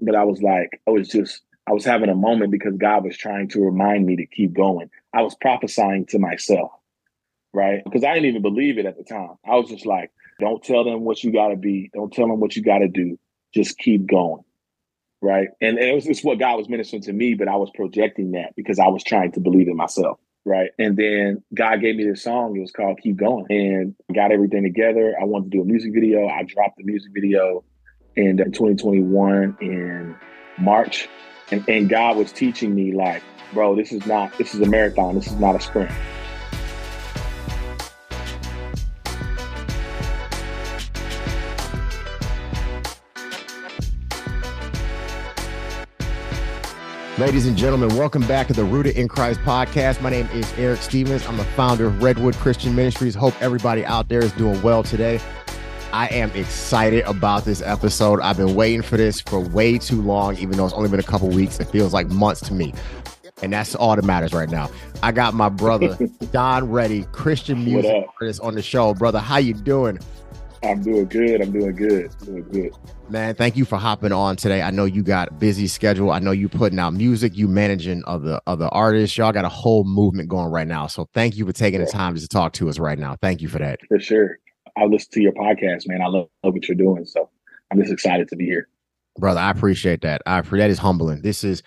but I was like, I was just, I was having a moment because God was trying to remind me to keep going. I was prophesying to myself, right? Because I didn't even believe it at the time. I was just like, don't tell them what you got to be. Don't tell them what you got to do. Just keep going. Right. And, and it was just what God was ministering to me, but I was projecting that because I was trying to believe in myself. Right. And then God gave me this song. It was called Keep Going. And got everything together. I wanted to do a music video. I dropped the music video in 2021 in March. And, and God was teaching me, like, bro, this is not, this is a marathon. This is not a sprint. Ladies and gentlemen, welcome back to the Rooted in Christ podcast. My name is Eric Stephens. I'm the founder of Redwood Christian Ministries. Hope everybody out there is doing well today. I am excited about this episode. I've been waiting for this for way too long, even though it's only been a couple weeks. It feels like months to me. And that's all that matters right now. I got my brother, Don Ready, Christian music artist on the show. Brother, how you doing? I'm doing good. I'm doing good. Doing good. Man, thank you for hopping on today. I know you got a busy schedule. I know you putting out music, you managing other other artists. Y'all got a whole movement going right now. So thank you for taking the time to talk to us right now. Thank you for that. For sure. I listen to your podcast, man. I love, love what you're doing. So I'm just excited to be here. Brother, I appreciate that. I that is humbling. This is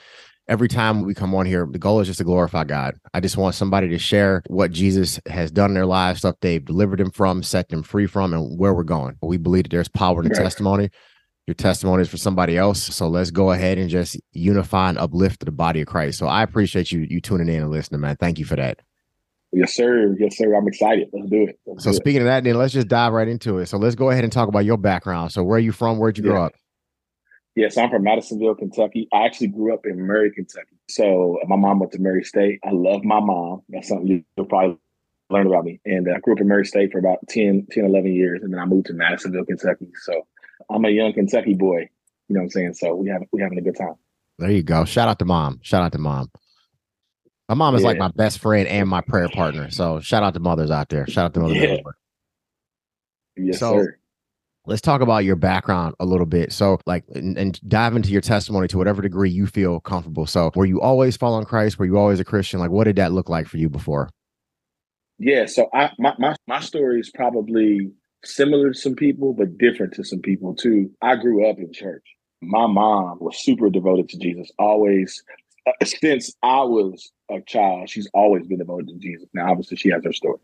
every time we come on here, the goal is just to glorify God. I just want somebody to share what Jesus has done in their lives, stuff they've delivered them from, set them free from, and where we're going. We believe that there's power in the right. testimony. Your testimony is for somebody else. So let's go ahead and just unify and uplift the body of Christ. So I appreciate you you tuning in and listening, man. Thank you for that. Yes, sir. Yes, sir. I'm excited. Let's do it. Let's so do speaking it. of that, then let's just dive right into it. So let's go ahead and talk about your background. So where are you from? Where'd you yeah. grow up? Yes, I'm from Madisonville, Kentucky. I actually grew up in Murray, Kentucky. So my mom went to Murray State. I love my mom. That's something you'll probably learn about me. And uh, I grew up in Murray State for about 10, 10, 11 years. And then I moved to Madisonville, Kentucky. So I'm a young Kentucky boy. You know what I'm saying? So we have we having a good time. There you go. Shout out to mom. Shout out to mom. My mom is yeah. like my best friend and my prayer partner. So shout out to mothers out there. Shout out to mothers. Yeah. Yes, so, sir let's talk about your background a little bit. So, like, and, and, dive into your testimony to whatever degree you feel comfortable. So, were you always following Christ? Were you always a Christian? Like, what did that look like for you before? Yeah. So, I my my, my story is probably similar to some people, but different to some people too. I grew up in church. My mom was super devoted to Jesus. Always, uh, since I was a child, she's always been devoted to Jesus. Now, obviously, she has her story.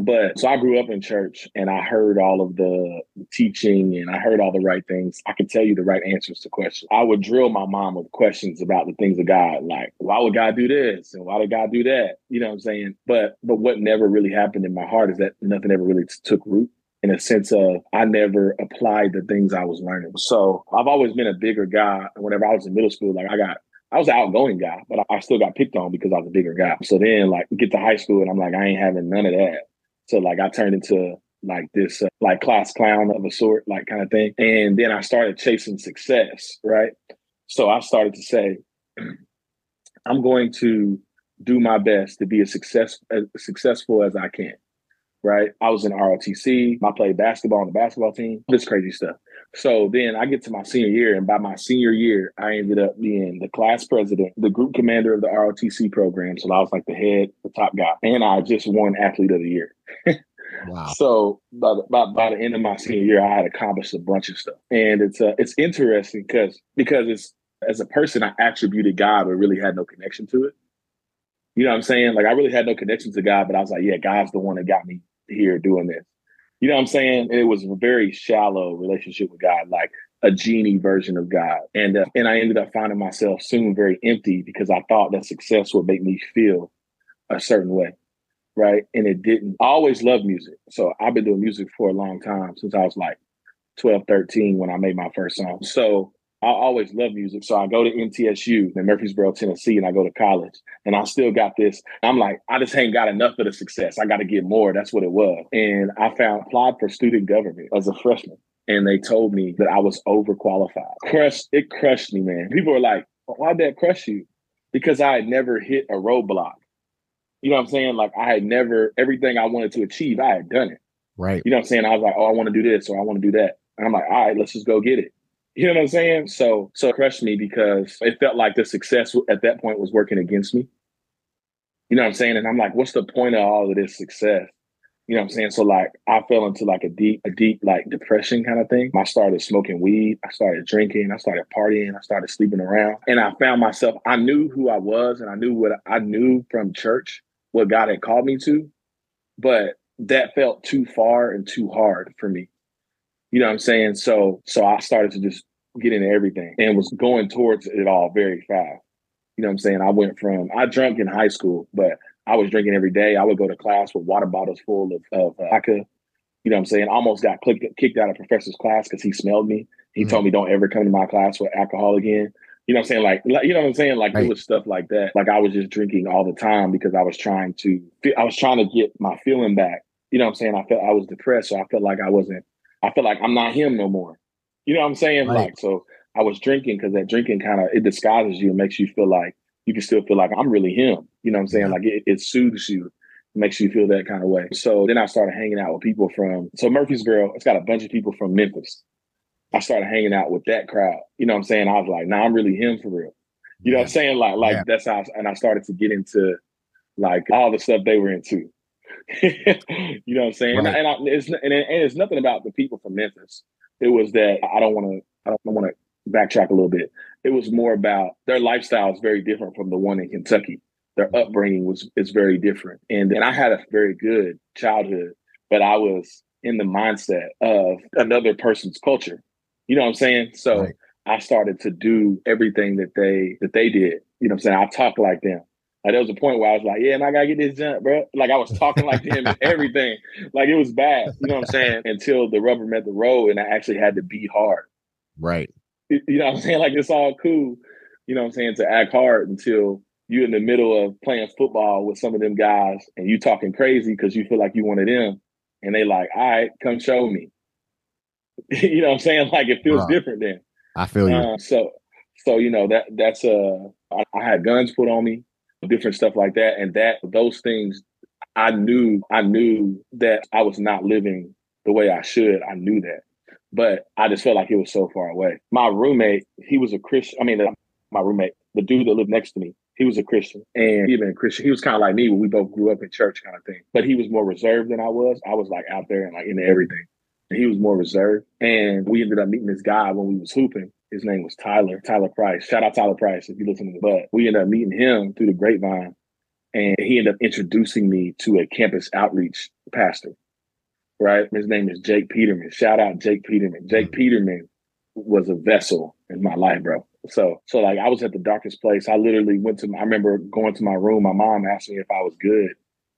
But so I grew up in church and I heard all of the teaching and I heard all the right things. I could tell you the right answers to questions. I would drill my mom with questions about the things of God, like why would God do this and why did God do that? You know what I'm saying? But but what never really happened in my heart is that nothing ever really took root in a sense of I never applied the things I was learning. So I've always been a bigger guy. Whenever I was in middle school, like I got I was an outgoing guy, but I still got picked on because I was a bigger guy. So then, like, we get to high school, and I'm like, I ain't having none of that. So like I turned into like this uh, like class clown of a sort, like kind of thing. And then I started chasing success, right? So I started to say, I'm going to do my best to be as success as successful as I can. Right. I was in ROTC. I played basketball on the basketball team. This crazy stuff. So then I get to my senior year, and by my senior year, I ended up being the class president, the group commander of the ROTC program. So I was like the head, the top guy, and I just won athlete of the year. wow. So by the, by, by the end of my senior year, I had accomplished a bunch of stuff, and it's uh, it's interesting because because it's as a person, I attributed God, but really had no connection to it. You know what I'm saying? Like I really had no connection to God, but I was like, yeah, God's the one that got me here doing this. You know what I'm saying? It was a very shallow relationship with God, like a genie version of God. And uh, and I ended up finding myself soon very empty because I thought that success would make me feel a certain way. Right. And it didn't. I always loved music. So I've been doing music for a long time since I was like 12, 13 when I made my first song. So I always love music. So I go to MTSU in Murfreesboro, Tennessee, and I go to college. And I still got this. I'm like, I just ain't got enough of the success. I got to get more. That's what it was. And I found applied for student government as a freshman. And they told me that I was overqualified. Crushed, it crushed me, man. People were like, why'd that crush you? Because I had never hit a roadblock. You know what I'm saying? Like I had never, everything I wanted to achieve, I had done it. Right. You know what I'm saying? I was like, oh, I want to do this or I want to do that. And I'm like, all right, let's just go get it You know what I'm saying? So so it crushed me because it felt like the success at that point was working against me. You know what I'm saying? And I'm like, what's the point of all of this success? You know what I'm saying? So like I fell into like a deep, a deep like depression kind of thing. I started smoking weed, I started drinking, I started partying, I started sleeping around. And I found myself, I knew who I was and I knew what I knew from church, what God had called me to, but that felt too far and too hard for me. You know what I'm saying? So so I started to just get into everything and was going towards it all very fast. You know what I'm saying? I went from I drank in high school, but I was drinking every day. I would go to class with water bottles full of, of vodka. You know what I'm saying? Almost got clicked, kicked out of professor's class because he smelled me. He mm-hmm. told me, don't ever come to my class with alcohol again. You know what I'm saying? Like, like you know what I'm saying? Like right. it was stuff like that. Like I was just drinking all the time because I was trying to, I was trying to get my feeling back. You know what I'm saying? I felt I was depressed. So I felt like I wasn't, I feel like I'm not him no more. You know what I'm saying? Right. Like, so I was drinking because that drinking kind of, it disguises you and makes you feel like you can still feel like I'm really him. You know what I'm saying? Like it, it soothes you, makes you feel that kind of way. So then I started hanging out with people from so Murfreesboro. It's got a bunch of people from Memphis. I started hanging out with that crowd. You know what I'm saying? I was like, nah, I'm really him for real. You know what I'm saying? Like, like yeah. that's how. I, and I started to get into like all the stuff they were into. you know what I'm saying? Right. And, I, and, I, it's, and, and it's nothing about the people from Memphis. It was that I don't want to. I don't want to backtrack a little bit it was more about their lifestyle is very different from the one in Kentucky. Their mm-hmm. upbringing was is very different. And and I had a very good childhood, but I was in the mindset of another person's culture. You know what I'm saying? So right. I started to do everything that they that they did. You know what I'm saying? I talk like them. Like there was a point where I was like, yeah, and I gotta get this jump, bro. Like I was talking like him and everything. Like it was bad. You know what I'm saying? Until the rubber met the road and I actually had to be hard. Right. You know what I'm saying? Like it's all cool, you know what I'm saying, to act hard until you're in the middle of playing football with some of them guys and you talking crazy because you feel like you wanted them. And they like, all right, come show me. you know what I'm saying? Like it feels different then. I feel you. Uh, so so you know that that's uh I, I had guns put on me, different stuff like that. And that those things I knew I knew that I was not living the way I should. I knew that but I just felt like it was so far away. My roommate, he was a Christian. I mean, uh, my roommate, the dude that lived next to me, he was a Christian, and he a Christian. He was kind of like me when we both grew up in church, kind of thing. But he was more reserved than I was. I was like out there and like into everything. And he was more reserved. And we ended up meeting this guy when we was hooping. His name was Tyler, Tyler Price. Shout out Tyler Price if you listen to the but we ended up meeting him through the grapevine. And he ended up introducing me to a campus outreach pastor right? His name is Jake Peterman. Shout out Jake Peterman. Jake mm-hmm. Peterman was a vessel in my life, bro. So, so like I was at the darkest place. I literally went to. I remember going to my room. My mom asked me if I was good,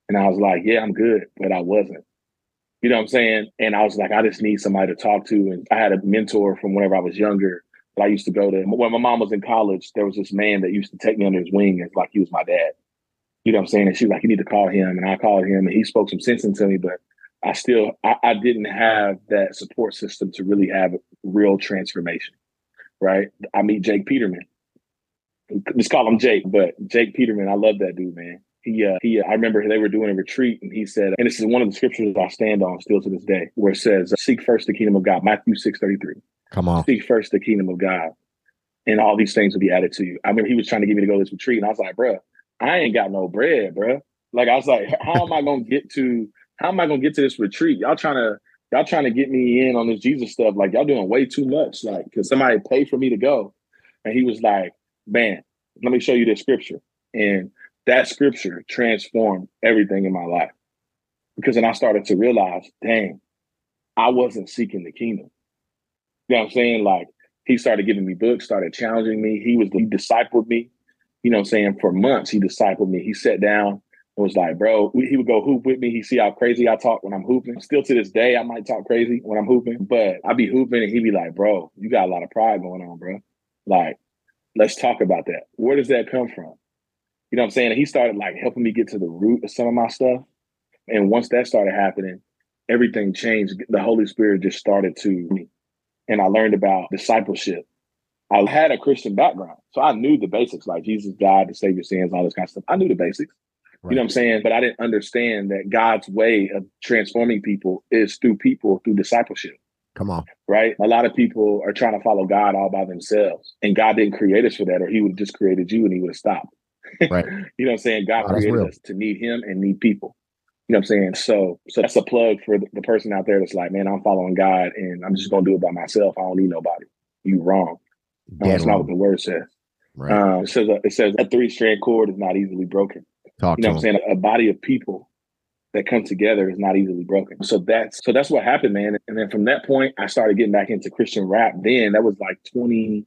and I was like, "Yeah, I'm good," but I wasn't. You know what I'm saying? And I was like, I just need somebody to talk to. And I had a mentor from whenever I was younger that I used to go to. When my mom was in college, there was this man that used to take me under his wing as like he was my dad. You know what I'm saying? And she was like, you need to call him. And I called him and he spoke some sense into me, but I still I, I, didn't have that support system to really have real transformation. Right. I meet Jake Peterman. Just call him Jake, but Jake Peterman, I love that dude, man. He, uh, he, uh, I remember they were doing a retreat and he said, and this is one of the scriptures I stand on still to this day, where it says, seek first the kingdom of God, Matthew 6 33. Come on. Seek first the kingdom of God, and all these things will be added to you. I remember he was trying to get me to go to this retreat, and I was like, bro, I ain't got no bread, bro. Like, I was like, how am I to get to how am I gonna get to this retreat? Y'all trying to y'all trying to get me in on this Jesus stuff. Like y'all doing way too much. Like, cause somebody paid for me to go. And he was like, man, let me show you this scripture. And that scripture transformed everything in my life. Because then I started to realize, dang, I wasn't seeking the kingdom. You know what I'm saying? Like he started giving me books, started challenging me. He was he discipled me. You know what I'm saying? For months, he discipled me. He sat down and was like, bro, he would go hoop with me. He see how crazy I talk when I'm hooping. Still to this day, I might talk crazy when I'm hooping, but I be hooping and he'd be like, bro, you got a lot of pride going on, bro. Like, let's talk about that. Where does that come from? You know what I'm saying? And he started like helping me get to the root of some of my stuff. And once that started happening, everything changed. The Holy Spirit just started to. And I learned about discipleship. I had a Christian background. So I knew the basics, like Jesus died to save your sins, all this kind of stuff. I knew the basics. Right. You know what I'm saying? But I didn't understand that God's way of transforming people is through people, through discipleship. Come on. Right? A lot of people are trying to follow God all by themselves. And God didn't create us for that, or he would have just created you and he would have stopped. Right. you know what I'm saying? God Oh, created us to need him and need people. You know what I'm saying? So so that's a plug for the, person out there that's like, man, I'm following God and I'm just gonna do it by myself. I don't need nobody. You wrong. Dead that's not what the word says. Right. Um, it says it says a three strand cord is not easily broken. Talk You know what I'm saying? A body of people that come together is not easily broken. So that's so that's what happened, man. And then from that point, I started getting back into Christian rap. Then that was like 20,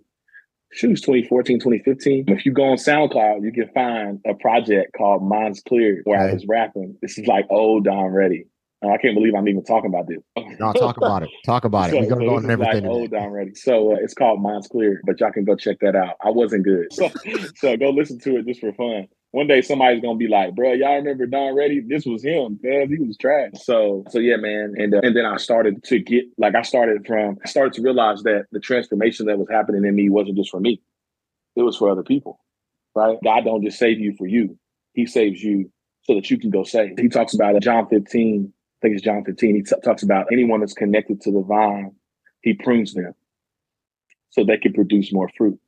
shoot, it was 2014, 2015. If you go on SoundCloud, you can find a project called Minds clear where I was rapping. This is like old Don Ready. Uh, I can't believe I'm even talking about this. No, talk about it. Talk about it. So, We're gonna so go on everything. Like old. Don Ready. So uh, it's called Minds Clear, but y'all can go check that out. I wasn't good, so so go listen to it just for fun. One day somebody's gonna be like, "Bro, y'all remember Don Ready? This was him, man. He was trash." So so yeah, man. And uh, and then I started to get like I started from I started to realize that the transformation that was happening in me wasn't just for me; it was for other people. Right? God don't just save you for you; He saves you so that you can go save. He talks about John 15. I think it's John 15. He t- talks about anyone that's connected to the vine, he prunes them so they can produce more fruit.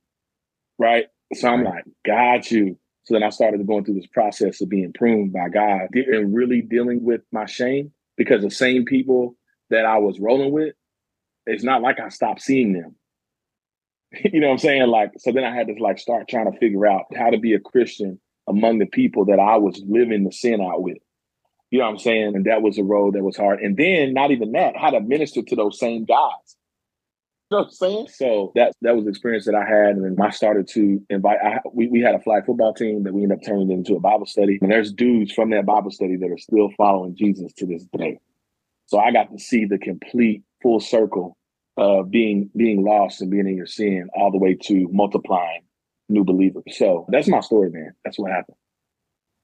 Right? So I'm like, got you. So then I started going through this process of being pruned by God and really dealing with my shame because the same people that I was rolling with, it's not like I stopped seeing them. you know what I'm saying? Like, so then I had to like start trying to figure out how to be a Christian among the people that I was living the sin out with. You know what I'm saying? And that was a road that was hard. And then not even that, how to minister to those same guys. You know what I'm saying? So that that was the experience that I had. And then I started to invite I, we, we had a flag football team that we ended up turning into a Bible study. And there's dudes from that Bible study that are still following Jesus to this day. So I got to see the complete full circle of being being lost and being in your sin all the way to multiplying new believers. So that's my story, man. That's what happened.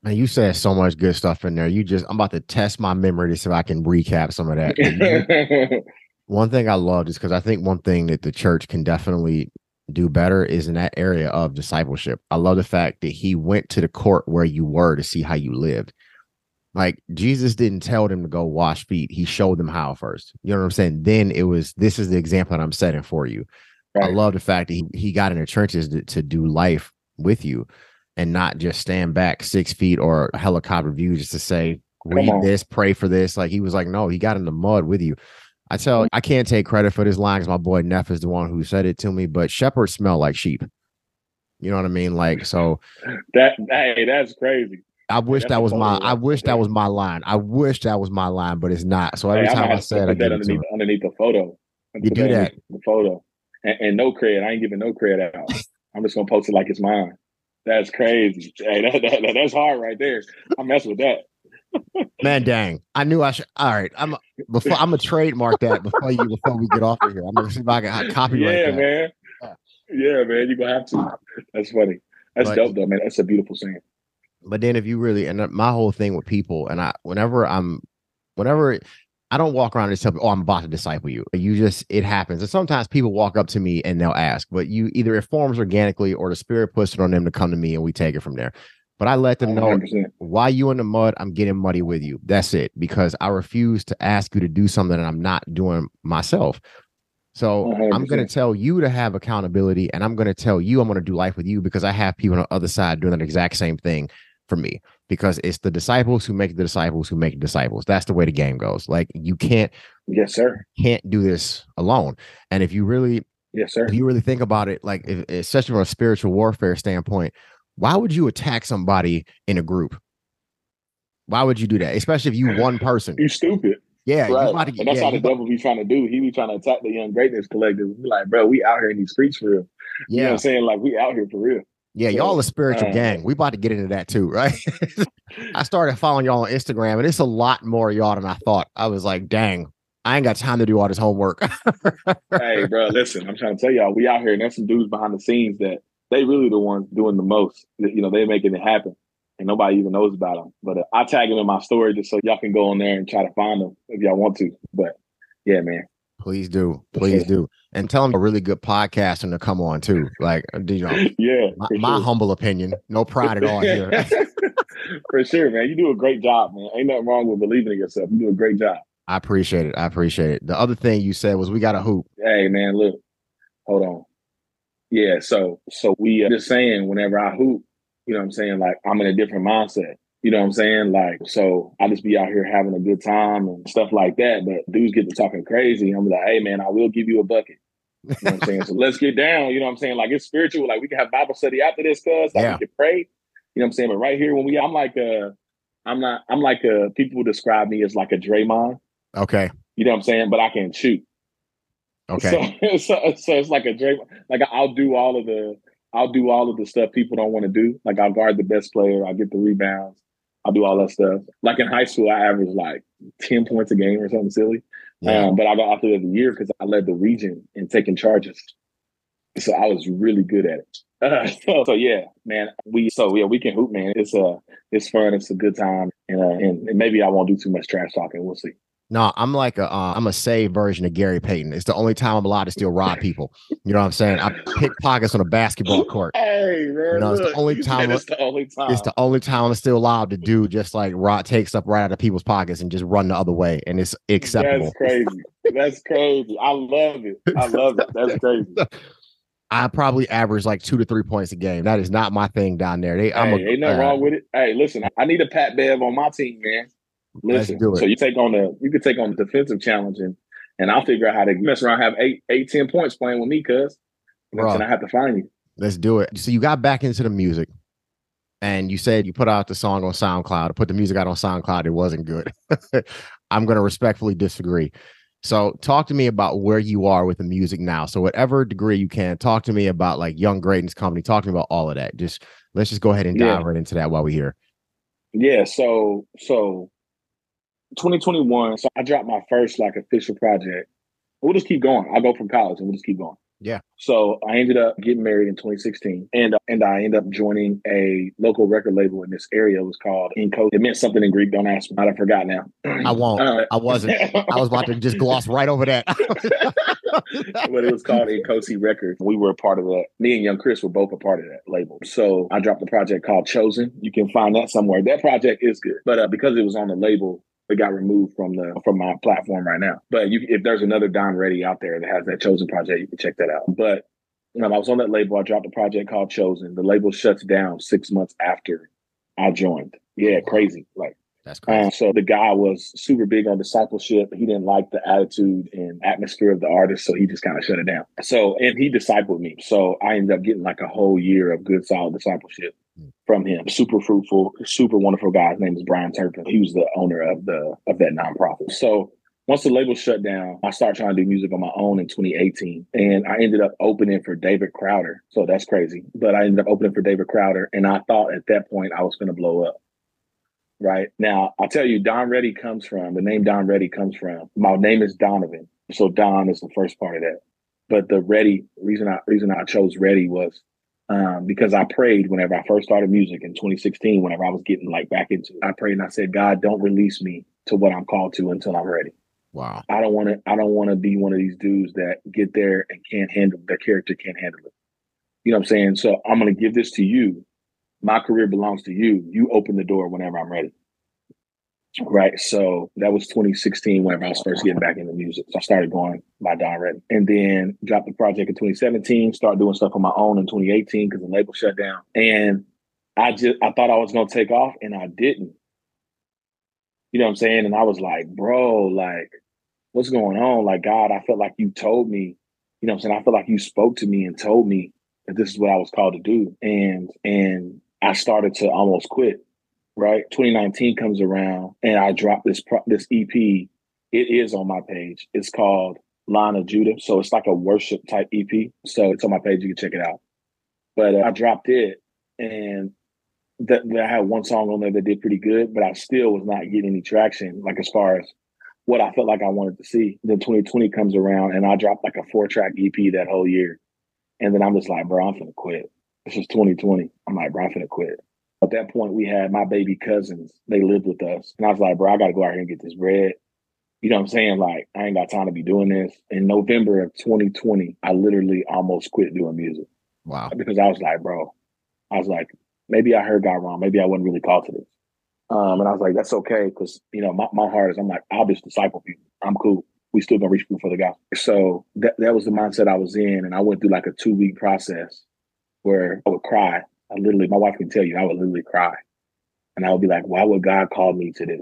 Man, you said so much good stuff in there. You just I'm about to test my memory to see if I can recap some of that. You- one thing I loved is because I think one thing that the church can definitely do better is in that area of discipleship. I love the fact that he went to the court where you were to see how you lived. Like Jesus didn't tell them to go wash feet. He showed them how first. You know what I'm saying? Then it was this is the example that I'm setting for you. I love the fact that he, he got in the trenches to, to do life with you and not just stand back six feet or a helicopter view just to say, read this, pray for this. Like he was like, no, he got in the mud with you. I tell mm-hmm. I can't take credit for this line because my boy Neff is the one who said it to me, but shepherds smell like sheep. You know what I mean? Like, so that hey, that's crazy. I wish that's that was my I wish that was my line. I wish that was my line, but it's not. So every Hey, time I said I that it underneath underneath the photo. You do underneath The photo. And, and no credit. I ain't giving no credit out. I'm just gonna post it like it's mine. That's crazy. Hey, that, that, that- that's hard right there. I mess with that. Man, dang! I knew I should. All right, I'm before I'm gonna trademark that before you before we get off of here. I'm gonna see if I can copyright yeah, that. man. Yeah, man. You're gonna have to. That's funny. That's But- dope though, man. That's a beautiful saying. But then if you really and my whole thing with people and I whenever I'm whenever I don't walk around and tell people, oh, I'm about to disciple you. You just it happens. And sometimes people walk up to me and they'll ask, but you either it forms organically or the spirit puts it on them to come to me and we take it from there. But I let them know 100%. why you in the mud, I'm getting muddy with you. That's it. Because I refuse to ask you to do something that I'm not doing myself. So I'm going to tell you to have accountability and I'm going to tell you I'm going to do life with you because I have people on the other side doing that exact same thing for me because it's the disciples who make the disciples who make disciples. That's the way the game goes. Like you can't Yes, sir. can't do this alone. And if you really Yes, sir. if you really think about it, like if, especially from a spiritual warfare standpoint, why would you attack somebody in a group? Why would you do that? Especially if you one person. You stupid. Yeah, right. about to and that's yeah, how the devil be trying to do. He be trying to attack the young greatness collective. Be like, bro, we out here in these streets for real. You know what yeah, I'm saying? Like we out here for real. yeah, so, y'all a spiritual uh, gang. We about to get into that too, right? I started following y'all on Instagram, and it's a lot more y'all than I thought. I was like, dang, I ain't got time to do all this homework. hey, bro, listen, I'm trying to tell y'all, we out here, and there's some dudes behind the scenes that they really the ones doing the most. You know, they making it happen, and nobody even knows about them. But uh, I tag them in my story just so y'all can go on there and try to find them if y'all want to. But yeah, man, Please do, please do, and tell them a really good podcasting to come on too. Like, you know, yeah, my, for my humble opinion, no pride at all here. for sure, man. You do a great job, man. Ain't nothing wrong with believing in yourself. You do a great job. I appreciate it. I appreciate it. The other thing you said was we got a hoop. Hey man, look, hold on. Yeah, so so we uh, just saying whenever I hoop, you know what I'm saying? Like I'm in a different mindset. You know what I'm saying? Like, so I just be out here having a good time and stuff like that. But dudes get to talking crazy. I'm like, hey man, I will give you a bucket. You know what I'm saying? So let's get down. You know what I'm saying? Like it's spiritual. Like we can have Bible study after this, cuz like Yeah. we can pray. You know what I'm saying? But right here, when we I'm like uh I'm not I'm like uh people describe me as like a Draymond. Okay. You know what I'm saying? But I can shoot. Okay. So, so, so it's like a Drake. Like I'll do all of the, I'll do all of the stuff people don't want to do. Like I'll guard the best player. I'll get the rebounds. I'll do all that stuff. Like in high school, I averaged like ten points a game or something silly. yeah. Um, but I got off of the year because I led the region in taking charges. So I was really good at it. Uh, so, so yeah, man. We so yeah, we can hoop, man. It's uh it's fun. It's a good time, and uh, and, and maybe I won't do too much trash talking. We'll see. No, I'm like a uh, I'm a saved version of Gary Payton. It's the only time I'm allowed to still rob people. You know what I'm saying? I pick pockets on a basketball court. Hey, man, You know, it's the only time It's the only time. It's the only time I'm still allowed to do just like rot take stuff right out of people's pockets and just run the other way, and it's acceptable. That's crazy. That's crazy. I love it. I love it. That's crazy. I probably average like two to three points a game. That is not my thing down there. They, I'm a, ain't nothing uh, wrong with it. Hey, listen, I need a Pat Bev on my team, man. Listen, so you take on the you can take on the defensive challenge and and I'll figure out how to mess around, have eight, eight, ten points playing with me, cuz. You know what I'm Bruh. saying? I have to find you. Let's do it. So you got back into the music, and you said you put out the song on SoundCloud. Put the music out on SoundCloud. It wasn't good. I'm going to respectfully disagree. So talk to me about where you are with the music now. So whatever degree you can, talk to me about like Young Greatness Company. Talk to me about all of that. Just let's just go ahead and dive Yeah. right into that while we're here. Yeah, so so 2021. So I dropped my first like official project. We'll just keep going. I'll go from college and we'll just keep going. Yeah. So I ended up getting married in 2016, and and I ended up joining a local record label in this area. It was called Inco. It meant something in Greek. Don't ask me. I forgot now. I won't. Uh, I wasn't. I was about to just gloss right over that. but it was called Incosi Records. We were a part of that. Me and Young Chris were both a part of that label. So I dropped a project called Chosen. You can find that somewhere. That project is good, but uh, because it was on the label, it got removed from the from my platform right now. But you, if there's another Don Ready out there that has that Chosen project, you can check that out. But um, I was on that label. I dropped a project called Chosen. The label shuts down six months after I joined. Yeah, crazy. Like That's crazy. um, so the guy was super big on discipleship. He didn't like the attitude and atmosphere of the artist, so he just kind of shut it down. So and he discipled me. So I ended up getting like a whole year of good solid discipleship from him. Super fruitful, super wonderful guy. His name is Brian Turpin. He was the owner of the of that nonprofit. So once the label shut down, I started trying to do music on my own in 2018. And I ended up opening for David Crowder. So that's crazy. But I ended up opening for David Crowder. And I thought at that point I was going to blow up right? Now, I'll tell you, Don Ready comes from the name Don Ready comes from. My name is Donovan, so Don is the first part of that. But the Ready reason I reason I chose Ready was um, because I prayed whenever I first started music in 2016. Whenever I was getting like back into, it. I prayed and I said, God, don't release me to what I'm called to until I'm ready. Wow. I don't want to. I don't want to be one of these dudes that get there and can't handle their character can't handle it. You know what I'm saying? So I'm going to give this to you. My career belongs to you. You open the door whenever I'm ready. Right. So that was 2016 whenever I was first getting back into music. So I started going by Don Ready and then dropped the project in 2017, started doing stuff on my own in 2018 because the label shut down. And I just I thought I was gonna take off and I didn't. You know what I'm saying? And I was like, bro, like, what's going on? Like, God, I felt like you told me, you know what I'm saying? I felt like you spoke to me and told me that this is what I was called to do. And and I started to almost quit. Right. 2019 comes around and I dropped this pro- this EP. It is on my page. It's called Line of Judah. So it's like a worship type EP. So it's on my page. You can check it out. But uh, I dropped it and that, I had one song on there that did pretty good, but I still was not getting any traction, like as far as what I felt like I wanted to see. Then 2020 comes around and I dropped like a four track EP that whole year. And then I'm just like, bro, I'm finna quit. This is 2020. I'm like, bro, I'm finna quit. At that point, we had my baby cousins. They lived with us. And I was like, bro, I got to go out here and get this bread. You know what I'm saying? Like, I ain't got time to be doing this. In November of 2020, I literally almost quit doing music Wow. because I was like, bro, I was like, maybe I heard God wrong. Maybe I wasn't really called to this. Um, and I was like, that's okay, because you know, my, my heart is I'm like, I'll just disciple people. I'm cool. We still gonna reach people for the gospel. So that that was the mindset I was in, and I went through like a two week process where I would cry. I literally, my wife can tell you, I would literally cry, and I would be like, why would God call me to this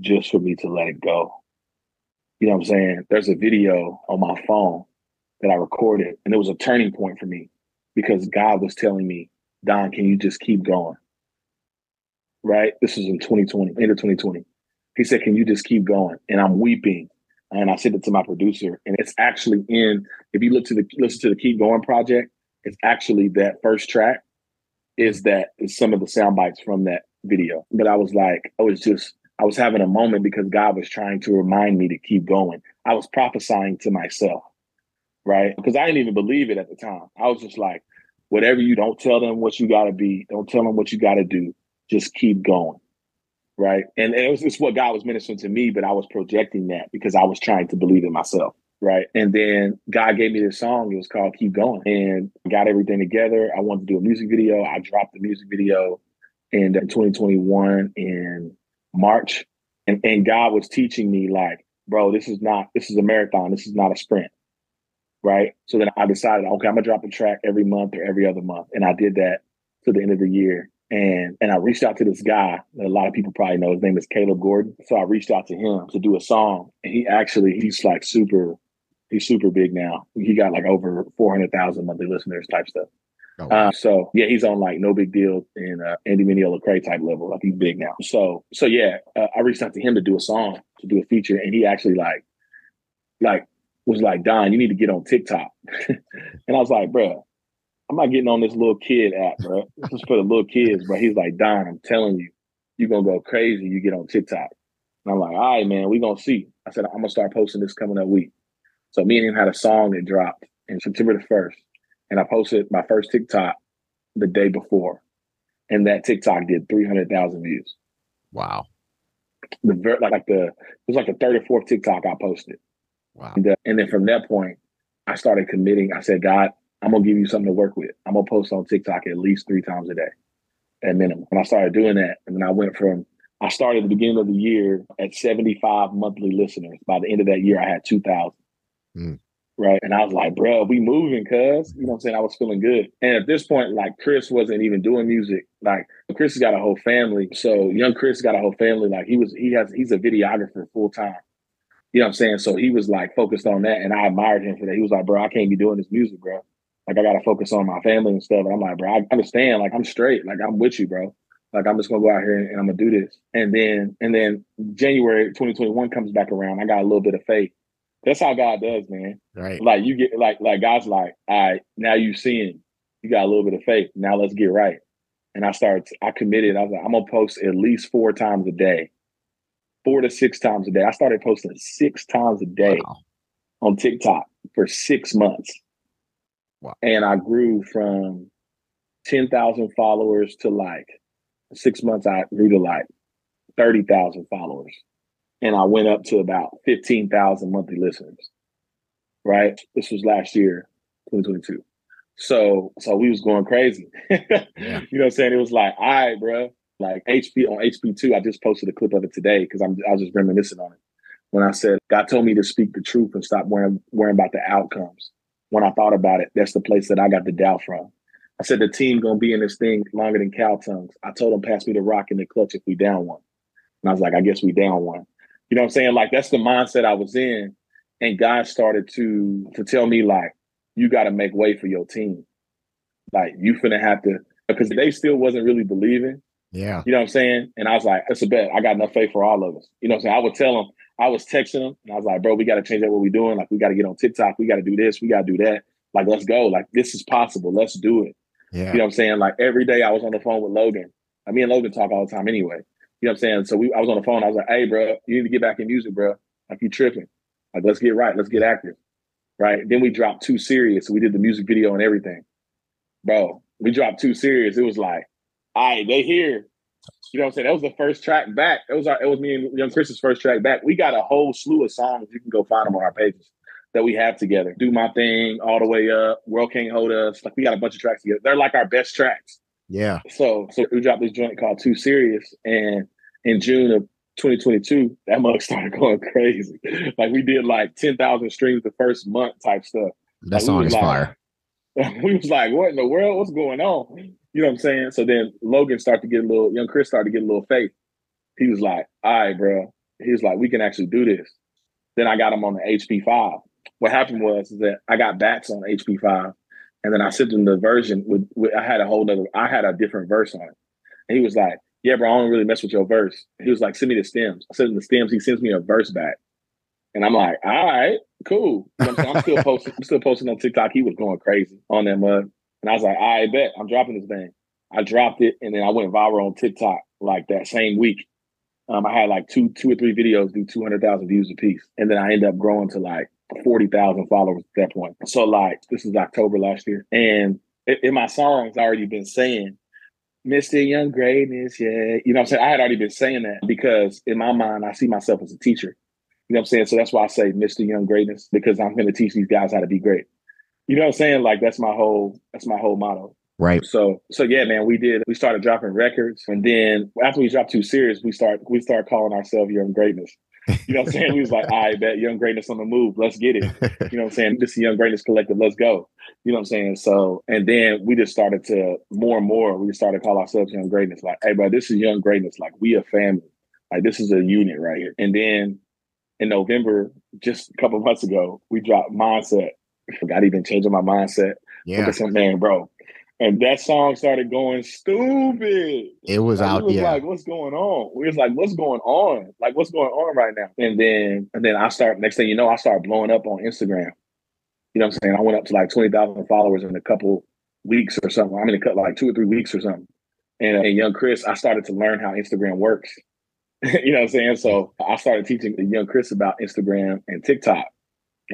just for me to let it go? You know what I'm saying? There's a video on my phone that I recorded, and it was a turning point for me because God was telling me, Don, can you just keep going? right? This was in 2020, end of 2020. He said, Can you just keep going? And I'm weeping. And I sent it to my producer. And it's actually in, if you look to the listen to the Keep Going project, it's actually that first track is that is some of the sound bites from that video. But I was like, I was just, I was having a moment because God was trying to remind me to keep going. I was prophesying to myself, right? Because I didn't even believe it at the time. I was just like, whatever you don't tell them what you got to be, don't tell them what you got to do just keep going. Right. And, it was just what God was ministering to me, but I was projecting that because I was trying to believe in myself. Right. And then God gave me this song. It was called Keep Going. And got everything together. I wanted to do a music video. I dropped the music video in 2021 in March. And, and God was teaching me, like, bro, this is not, this is a marathon. This is not a sprint. Right. So then I decided, okay, I'm to drop a track every month or every other month. And I did that to the end of the year. And and I reached out to this guy that a lot of people probably know. His name is Caleb Gordon. So I reached out to him to do a song. And he actually he's like super he's super big now. He got like over four hundred thousand monthly listeners type stuff. Oh, wow. uh, so yeah, he's on like no big deal in uh, Andy Mineo Lecrae type level. Like he's big now. So so yeah, uh, I reached out to him to do a song to do a feature, and he actually like like was like Don, you need to get on TikTok. and I was like, bro, I'm not getting on this little kid app, bro. This is for the little kids, bro. He's like, Don, I'm telling you, you're gonna go crazy. You get on TikTok. And I'm like, all right, man, we gonna see. I said, I'm gonna start posting this coming up week. So me and him had a song that dropped in September the first, and I posted my first TikTok the day before, and that TikTok did 300,000 views. Wow. The like, like the it was like the third or fourth TikTok I posted. Wow. And, uh, and then from that point, I started committing. I said, God, I'm gonna give you something to work with. I'm gonna post on TikTok at least three times a day, at minimum. And I started doing that, and then I went from I started at the beginning of the year at 75 monthly listeners. By the end of that year, I had 2,000. Mm. Right. And I was like, bro, we moving, cuz. You know what I'm saying? I was feeling good. And at this point, like Chris wasn't even doing music. Like Chris has got a whole family. So young Chris got a whole family. Like he was, he has, he's a videographer full time. You know what I'm saying? So he was like focused on that. And I admired him for that. He was like, bro, I can't be doing this music, bro. Like I gotta focus on my family and stuff. And I'm like, bro, I understand. Like I'm straight. Like I'm with you, bro. Like I'm just gonna go out here and, and I'm gonna do this. And then and then January 2021 comes back around. I got a little bit of faith. That's how God does, man. Right. Like you get like like God's like, all right, now you seeing, you got a little bit of faith. Now let's get right. And I started, I committed. I was like, I'm gonna post at least four times a day, four to six times a day. I started posting six times a day wow. on TikTok for six months. Wow. And I grew from 10,000 followers to like six months, I grew to like 30,000 followers. And I went up to about 15,000 monthly listeners. Right. This was last year, 2022. So, so we was going crazy. yeah. You know what I'm saying? It was like, all right, bro. Like HP on HP2, I just posted a clip of it today because I'm I was just reminiscing on it. When I said God told me to speak the truth and stop worrying, worrying about the outcomes when I thought about it, that's the place that I got the doubt from. I said the team gonna be in this thing longer than cow tongues. I told them pass me the rock in the clutch if we down one. And I was like, I guess we down one. You know what I'm saying? Like that's the mindset I was in. And God started to to tell me like, you got to make way for your team. Like you finna have to because they still wasn't really believing. Yeah. You know what I'm saying? And I was like, it's a bet. I got enough faith for all of us. You know what I'm saying? I would tell them, I was texting them and I was like, bro, we got to change up what we're doing. Like, we got to get on TikTok. We got to do this. We got to do that. Like, let's go. Like, this is possible. Let's do it. Yeah. You know what I'm saying? Like, every day I was on the phone with Logan. I mean, Logan talk all the time anyway. You know what I'm saying? So we, I was on the phone. I was like, hey, bro, you need to get back in music, bro. Like, you tripping. Like, let's get right. Let's get active. Right. Then we dropped Too Serious. We did the music video and everything. Bro, we dropped Too Serious. It was like, all right, they here. You know what I'm saying? That was the first track back. It was our, it was me and Young Chris's first track back. We got a whole slew of songs. You can go find them on our pages that we have together. Do my thing all the way up. World Can't Hold Us. Like we got a bunch of tracks together. They're like our best tracks. Yeah. So so we dropped this joint called Too Serious, and in June of 2022, that mug started going crazy. like we did like 10,000 streams the first month type stuff. That song is like, fire. We was like, what in the world? What's going on? You know what I'm saying? So then Logan started to get a little, young Chris started to get a little faith. He was like, all right, bro. He was like, we can actually do this. Then I got him on the HP5. What happened was that I got bats on HP5 and then I sent him the version with, with I had a whole other, I had a different verse on it. And he was like, yeah, bro, I don't really mess with your verse. He was like, send me the stems. I sent him the stems. He sends me a verse back. And I'm like, all right, cool. I'm, I'm, still posting, I'm still posting on TikTok. He was going crazy on that mug. And I was like, I bet I'm dropping this thing. I dropped it and then I went viral on TikTok like that same week. Um, I had like two, two or three videos do 200,000 views a piece. And then I ended up growing to like 40,000 followers at that point. So like, this is October last year. And in my songs, I already been saying, Mr. Young Greatness, yeah. You know I'm saying? I had already been saying that because in my mind, I see myself as a teacher. You know what I'm saying? So that's why I say Mr. Young Greatness, because I'm gonna teach these guys how to be great. You know what I'm saying? Like that's my whole that's my whole motto. Right. So so yeah, man, we did we started dropping records and then after we dropped Too Serious, we start we start calling ourselves Young Greatness. You know what I'm saying? We was like, I bet Young Greatness on the move. Let's get it. You know what I'm saying? This is Young Greatness Collective. Let's go. You know what I'm saying? So, and then we just started to more and more, we started to call ourselves Young Greatness. Like, hey, bro, this is Young Greatness. Like, we a family. Like, this is a unit right here. And then in November, just a couple months ago, we dropped Mindset. I forgot even changing my mindset. Yeah. Man, bro, and that song started going stupid. It was like, out. was yeah. like, what's going on? We was like, what's going on? Like, what's going on right now? And then, and then I start. Next thing you know, I start blowing up on Instagram. You know what I'm saying? I went up to like twenty thousand followers in a couple weeks or something. I mean, a couple like two or three weeks or something. And, uh, and young Chris, I started to learn how Instagram works. you know what I'm saying? So I started teaching young Chris about Instagram and TikTok.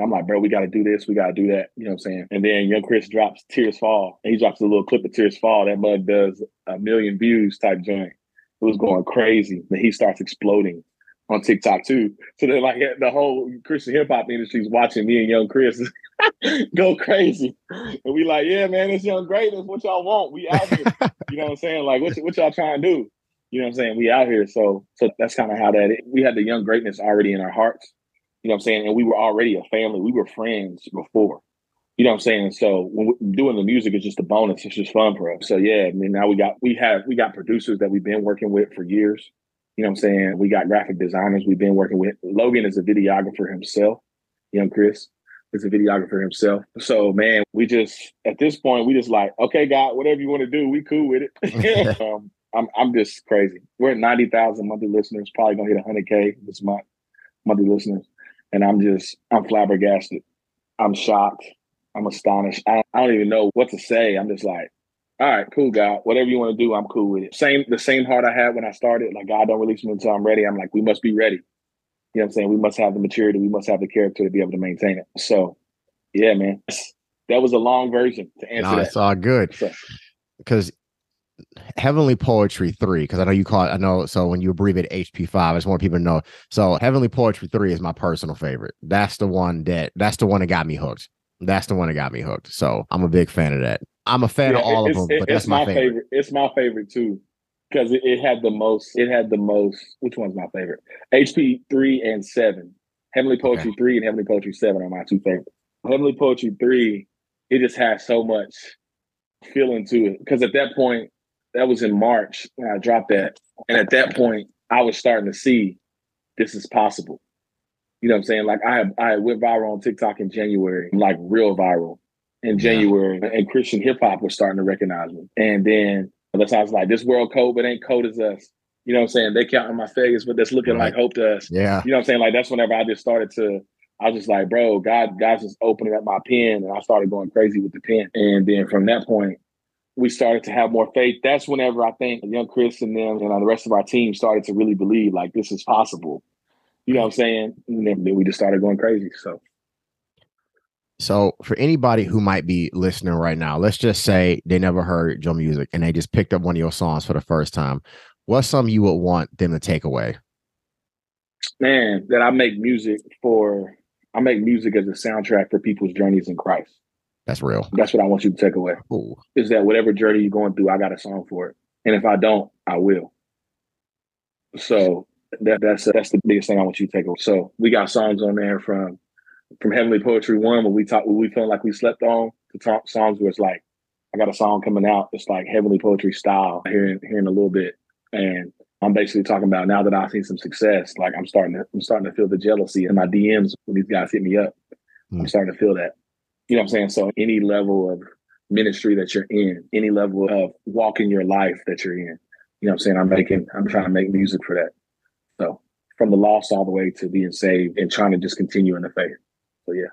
I'm like, bro, we got to do this. We got to do that. You know what I'm saying? And then young Chris drops Tears Fall. And he drops a little clip of Tears Fall. That mug does a million views type joint. It was going crazy. Then he starts exploding on TikTok too. So then like the whole Christian hip hop industry is watching me and young Chris go crazy. And we like, yeah, man, it's young greatness. What y'all want? We out here. you know what I'm saying? Like, what, what y'all trying to do? You know what I'm saying? We out here. So so that's kind of how that we had the young greatness already in our hearts. You know what I'm saying? And we were already a family. We were friends before. You know what I'm saying? So when doing the music is just a bonus. It's just fun for us. So yeah, I mean now we got we have we got producers that we've been working with for years. You know what I'm saying? We got graphic designers we've been working with. Logan is a videographer himself. Young Chris is a videographer himself. So man, we just at this point we just like, okay, God, whatever you want to do, we cool with it. um, I'm I'm just crazy. We're at ninety thousand monthly listeners. Probably gonna hit hundred k this month. Monthly listeners and I'm just I'm flabbergasted. I'm shocked. I'm astonished. I don't, I don't even know what to say. I'm just like, all right, cool, God. Whatever you want to do, I'm cool with it. Same the same heart I had when I started. Like God don't release me until I'm ready. I'm like, we must be ready. You know what I'm saying? We must have the maturity. We must have the character to be able to maintain it. So, yeah, man, that was a long version to answer no, that. It's all good because Heavenly Poetry 3, because I know you call it, I know, so when you abbreviate HP5, I just want people to know. So Heavenly Poetry 3 is my personal favorite. That's the one that, that's the one that got me hooked. That's the one that got me hooked. So I'm a big fan of that. I'm a fan Yeah, of all of them, but that's it's my favorite. It's my favorite too. Because it, it had the most, it had the most, which one's my favorite? HP three and seven. Heavenly Poetry three and Heavenly Poetry seven are my two favorites. Heavenly Poetry three, it just has so much feeling to it. Because at that point, that was in March when I dropped that. And at that point, I was starting to see this is possible. You know what I'm saying? Like I I went viral on TikTok in January, like real viral in Yeah. January, and Christian hip hop was starting to recognize me. And then that's how I was like, this world code, but ain't cold as us. You know what I'm saying? They counting my failures, but that's looking Right. like hope to us. Yeah. You know what I'm saying? Like that's whenever I just started to, I was just like, bro, God, God's just opening up my pen, and I started going crazy with the pen. And then from that point, we started to have more faith. That's whenever I think young Chris and them and uh, the rest of our team started to really believe like this is possible. You know what I'm saying? And then then we just started going crazy. So So for anybody who might be listening right now, let's just say they never heard your music and they just picked up one of your songs for the first time. What's something you would want them to take away? man, that I make music for I make music as a soundtrack for people's journeys in Christ. That's real. That's what I want you to take away. is that whatever journey you're going through, I got a song for it. And if I don't, I will. So that, that's that's the biggest thing I want you to take away. So we got songs on there from from Heavenly Poetry One where we talk where we feel like we slept on to talk songs where it's like I got a song coming out. It's like Heavenly Poetry style here in, here in a little bit, and I'm basically talking about now that I've seen some success. Like I'm starting to I'm starting to feel the jealousy in my DMs when these guys hit me up. Mm. I'm starting to feel that. You know what I'm saying? So any level of ministry that you're in, any level of walking your life that you're in, you know what I'm saying? I'm making I'm trying to make music for that. So from the lost all the way to being saved and trying to just continue in the faith. So yeah.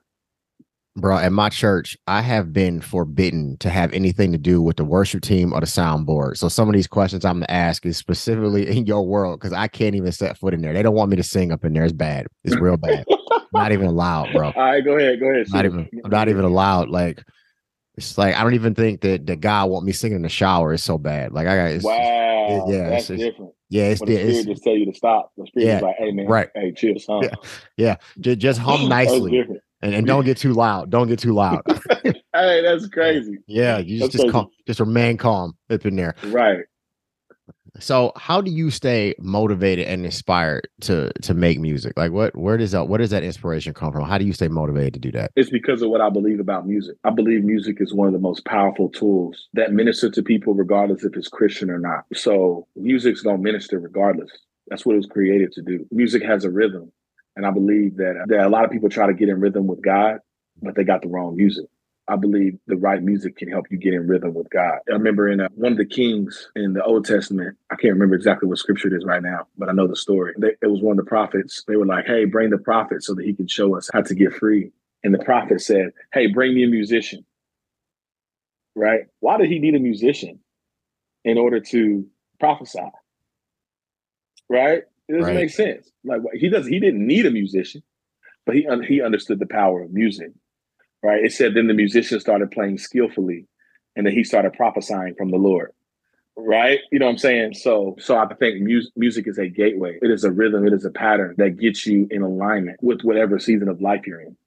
Bro, at my church, I have been forbidden to have anything to do with the worship team or the soundboard. So some of these questions I'm gonna ask is specifically in your world because I can't even set foot in there. They don't want me to sing up in there. It's bad. It's real bad. not even allowed, bro. All right, go ahead, go ahead. Not even I'm not even allowed. Like it's like I don't even think that the guy want me singing in the shower. It's so bad. Like I got wow, it, yeah, that's it's, different. Yeah, it's, the spirit it's, just tell you to stop. The spirit yeah, is like, hey man, right. hey, chill, son. Yeah, yeah. Just, just hum nicely. And, and don't get too loud. Don't get too loud. hey, that's crazy. Yeah, you just just, calm, just remain calm up in there. Right. So, how do you stay motivated and inspired to to make music? Like, what where does that where does that inspiration come from? How do you stay motivated to do that? It's because of what I believe about music. I believe music is one of the most powerful tools that minister to people, regardless if it's Christian or not. So, music's gonna minister regardless. That's what it was created to do. Music has a rhythm. And I believe that, that a lot of people try to get in rhythm with God, but they got the wrong music. I believe the right music can help you get in rhythm with God. I remember in uh, one of the kings in the Old Testament, I can't remember exactly what scripture it is right now, but I know the story. They, it was one of the prophets. They were like, hey, bring the prophet so that he can show us how to get free. And the prophet said, hey, bring me a musician. Right? Why did he need a musician in order to prophesy? Right? It doesn't right. make sense. Like he does, he didn't need a musician, but he he understood the power of music. Right? It said then the musician started playing skillfully, and then he started prophesying from the Lord. Right? You know what I'm saying? So so I think music music is a gateway. It is a rhythm. It is a pattern that gets you in alignment with whatever season of life you're in.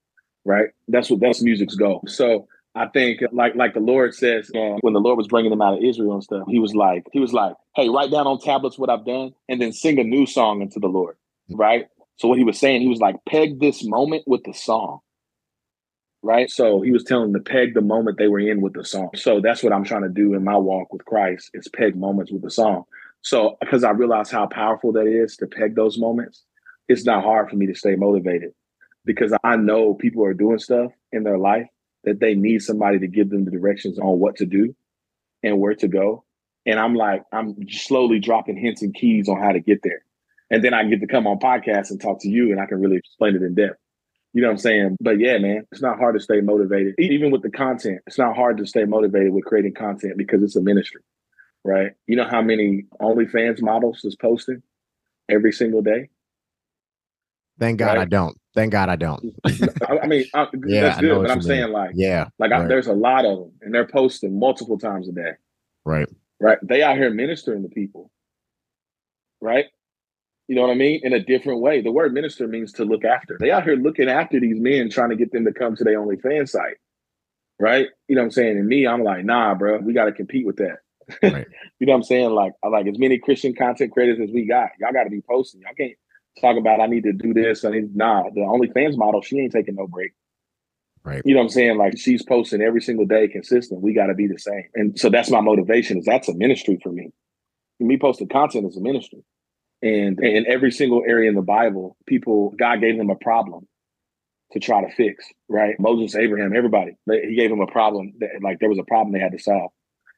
Right? That's what that's music's goal. So I think like like the Lord says when the Lord was bringing them out of Israel and stuff, he was like he was like, "Hey, write down on tablets what I've done, and then sing a new song unto the Lord." Right. So what he was saying, he was like, peg this moment with the song. Right. So he was telling them to peg the moment they were in with the song. So that's what I'm trying to do in my walk with Christ is peg moments with the song. So because I realize how powerful that is to peg those moments, it's not hard for me to stay motivated because I know people are doing stuff in their life that they need somebody to give them the directions on what to do and where to go. And I'm like, I'm slowly dropping hints and keys on how to get there. And then I get to come on podcast and talk to you and I can really explain it in depth. You know what I'm saying? But yeah, man, it's not hard to stay motivated. Even with the content, it's not hard to stay motivated with creating content because it's a ministry, right? You know how many OnlyFans models is posting every single day? Thank God right? I don't. Thank God I don't. I mean, I, yeah, that's good, but I'm saying like, yeah, like right. I, there's a lot of them, and they're posting multiple times a day. Right. Right. They out here ministering to people. Right. You know what I mean? In a different way. The word minister means to look after. They out here looking after these men, trying to get them to come to their OnlyFans site. Right. You know what I'm saying? And me, I'm like, nah, bro, we got to compete with that. Right. you know what I'm saying? Like, I like as many Christian content creators as we got. Y'all got to be posting. Y'all can't talk about I need to do this. I need nah, the OnlyFans model, she ain't taking no break. Right. You know what I'm saying? Like she's posting every single day consistent. We gotta be the same. And so that's my motivation is that's a ministry for me. Me posting content is a ministry. And in every single area in the Bible, people, God gave them a problem to try to fix, right? Moses, Abraham, everybody, he gave them a problem that like there was a problem they had to solve.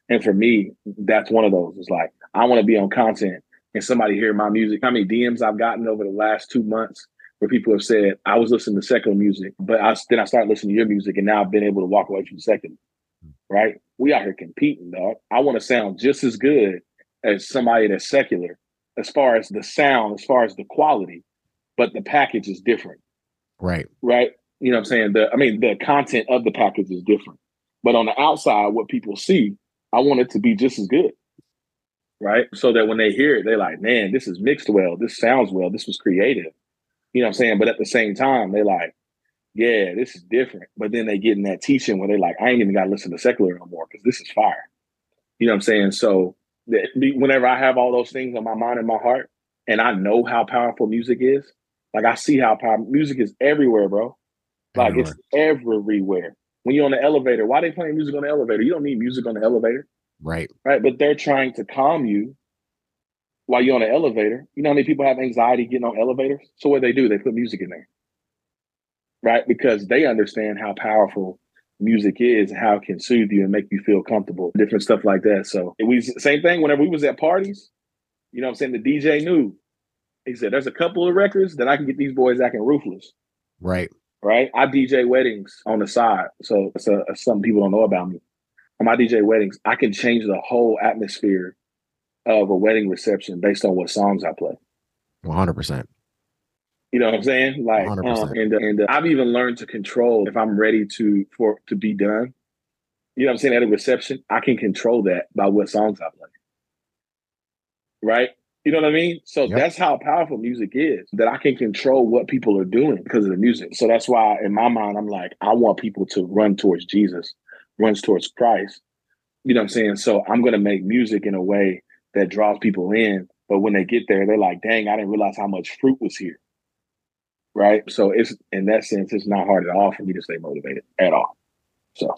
And for me, that's one of those. It's like, I want to be on content and somebody hear my music. How many DMs I've gotten over the last two months where people have said, I was listening to secular music, but I, then I started listening to your music and now I've been able to walk away from secular. Right? We out here competing, dog. I want to sound just as good as somebody that's secular as far as the sound, as far as the quality, but the package is different. Right. Right. You know what I'm saying? The I mean, the content of the package is different. But on the outside, what people see, I want it to be just as good right? So that when they hear it, they're like, man, this is mixed well. This sounds well. This was creative. You know what I'm saying? But at the same time, they like, yeah, this is different. But then they get in that teaching where they're like, I ain't even got to listen to secular no more because this is fire. You know what I'm saying? So whenever I have all those things on my mind and my heart, and I know how powerful music is. Like I see how powerful music is everywhere, bro. Like everywhere. it's everywhere. When you're on the elevator, why they playing music on the elevator? You don't need music on the elevator. Right. Right. But they're trying to calm you while you're on the elevator. You know how many people have anxiety getting on elevators? So what they do, they put music in there. Right? Because they understand how powerful music is, how it can soothe you and make you feel comfortable, different stuff like that. So we same thing whenever we was at parties, you know I'm saying? The DJ knew. He said, There's a couple of records that I can get these boys acting ruthless. Right. Right. I DJ weddings on the side. So it's a, some people don't know about me. On my DJ weddings, I can change the whole atmosphere of a wedding reception based on what songs I play. 100%. You know what I'm saying? Like, um, and uh, and uh, I've even learned to control if I'm ready to for to be done. You know what I'm saying? At a reception, I can control that by what songs I play. Right? You know what I mean? So yep. that's how powerful music is. That I can control what people are doing because of the music. So that's why, in my mind, I'm like, I want people to run towards Jesus, runs towards Christ. You know what I'm saying? So I'm going to make music in a way that draws people in. But when they get there, they're like, dang, I didn't realize how much fruit was here. Right. So it's in that sense, it's not hard at all for me to stay motivated at all. So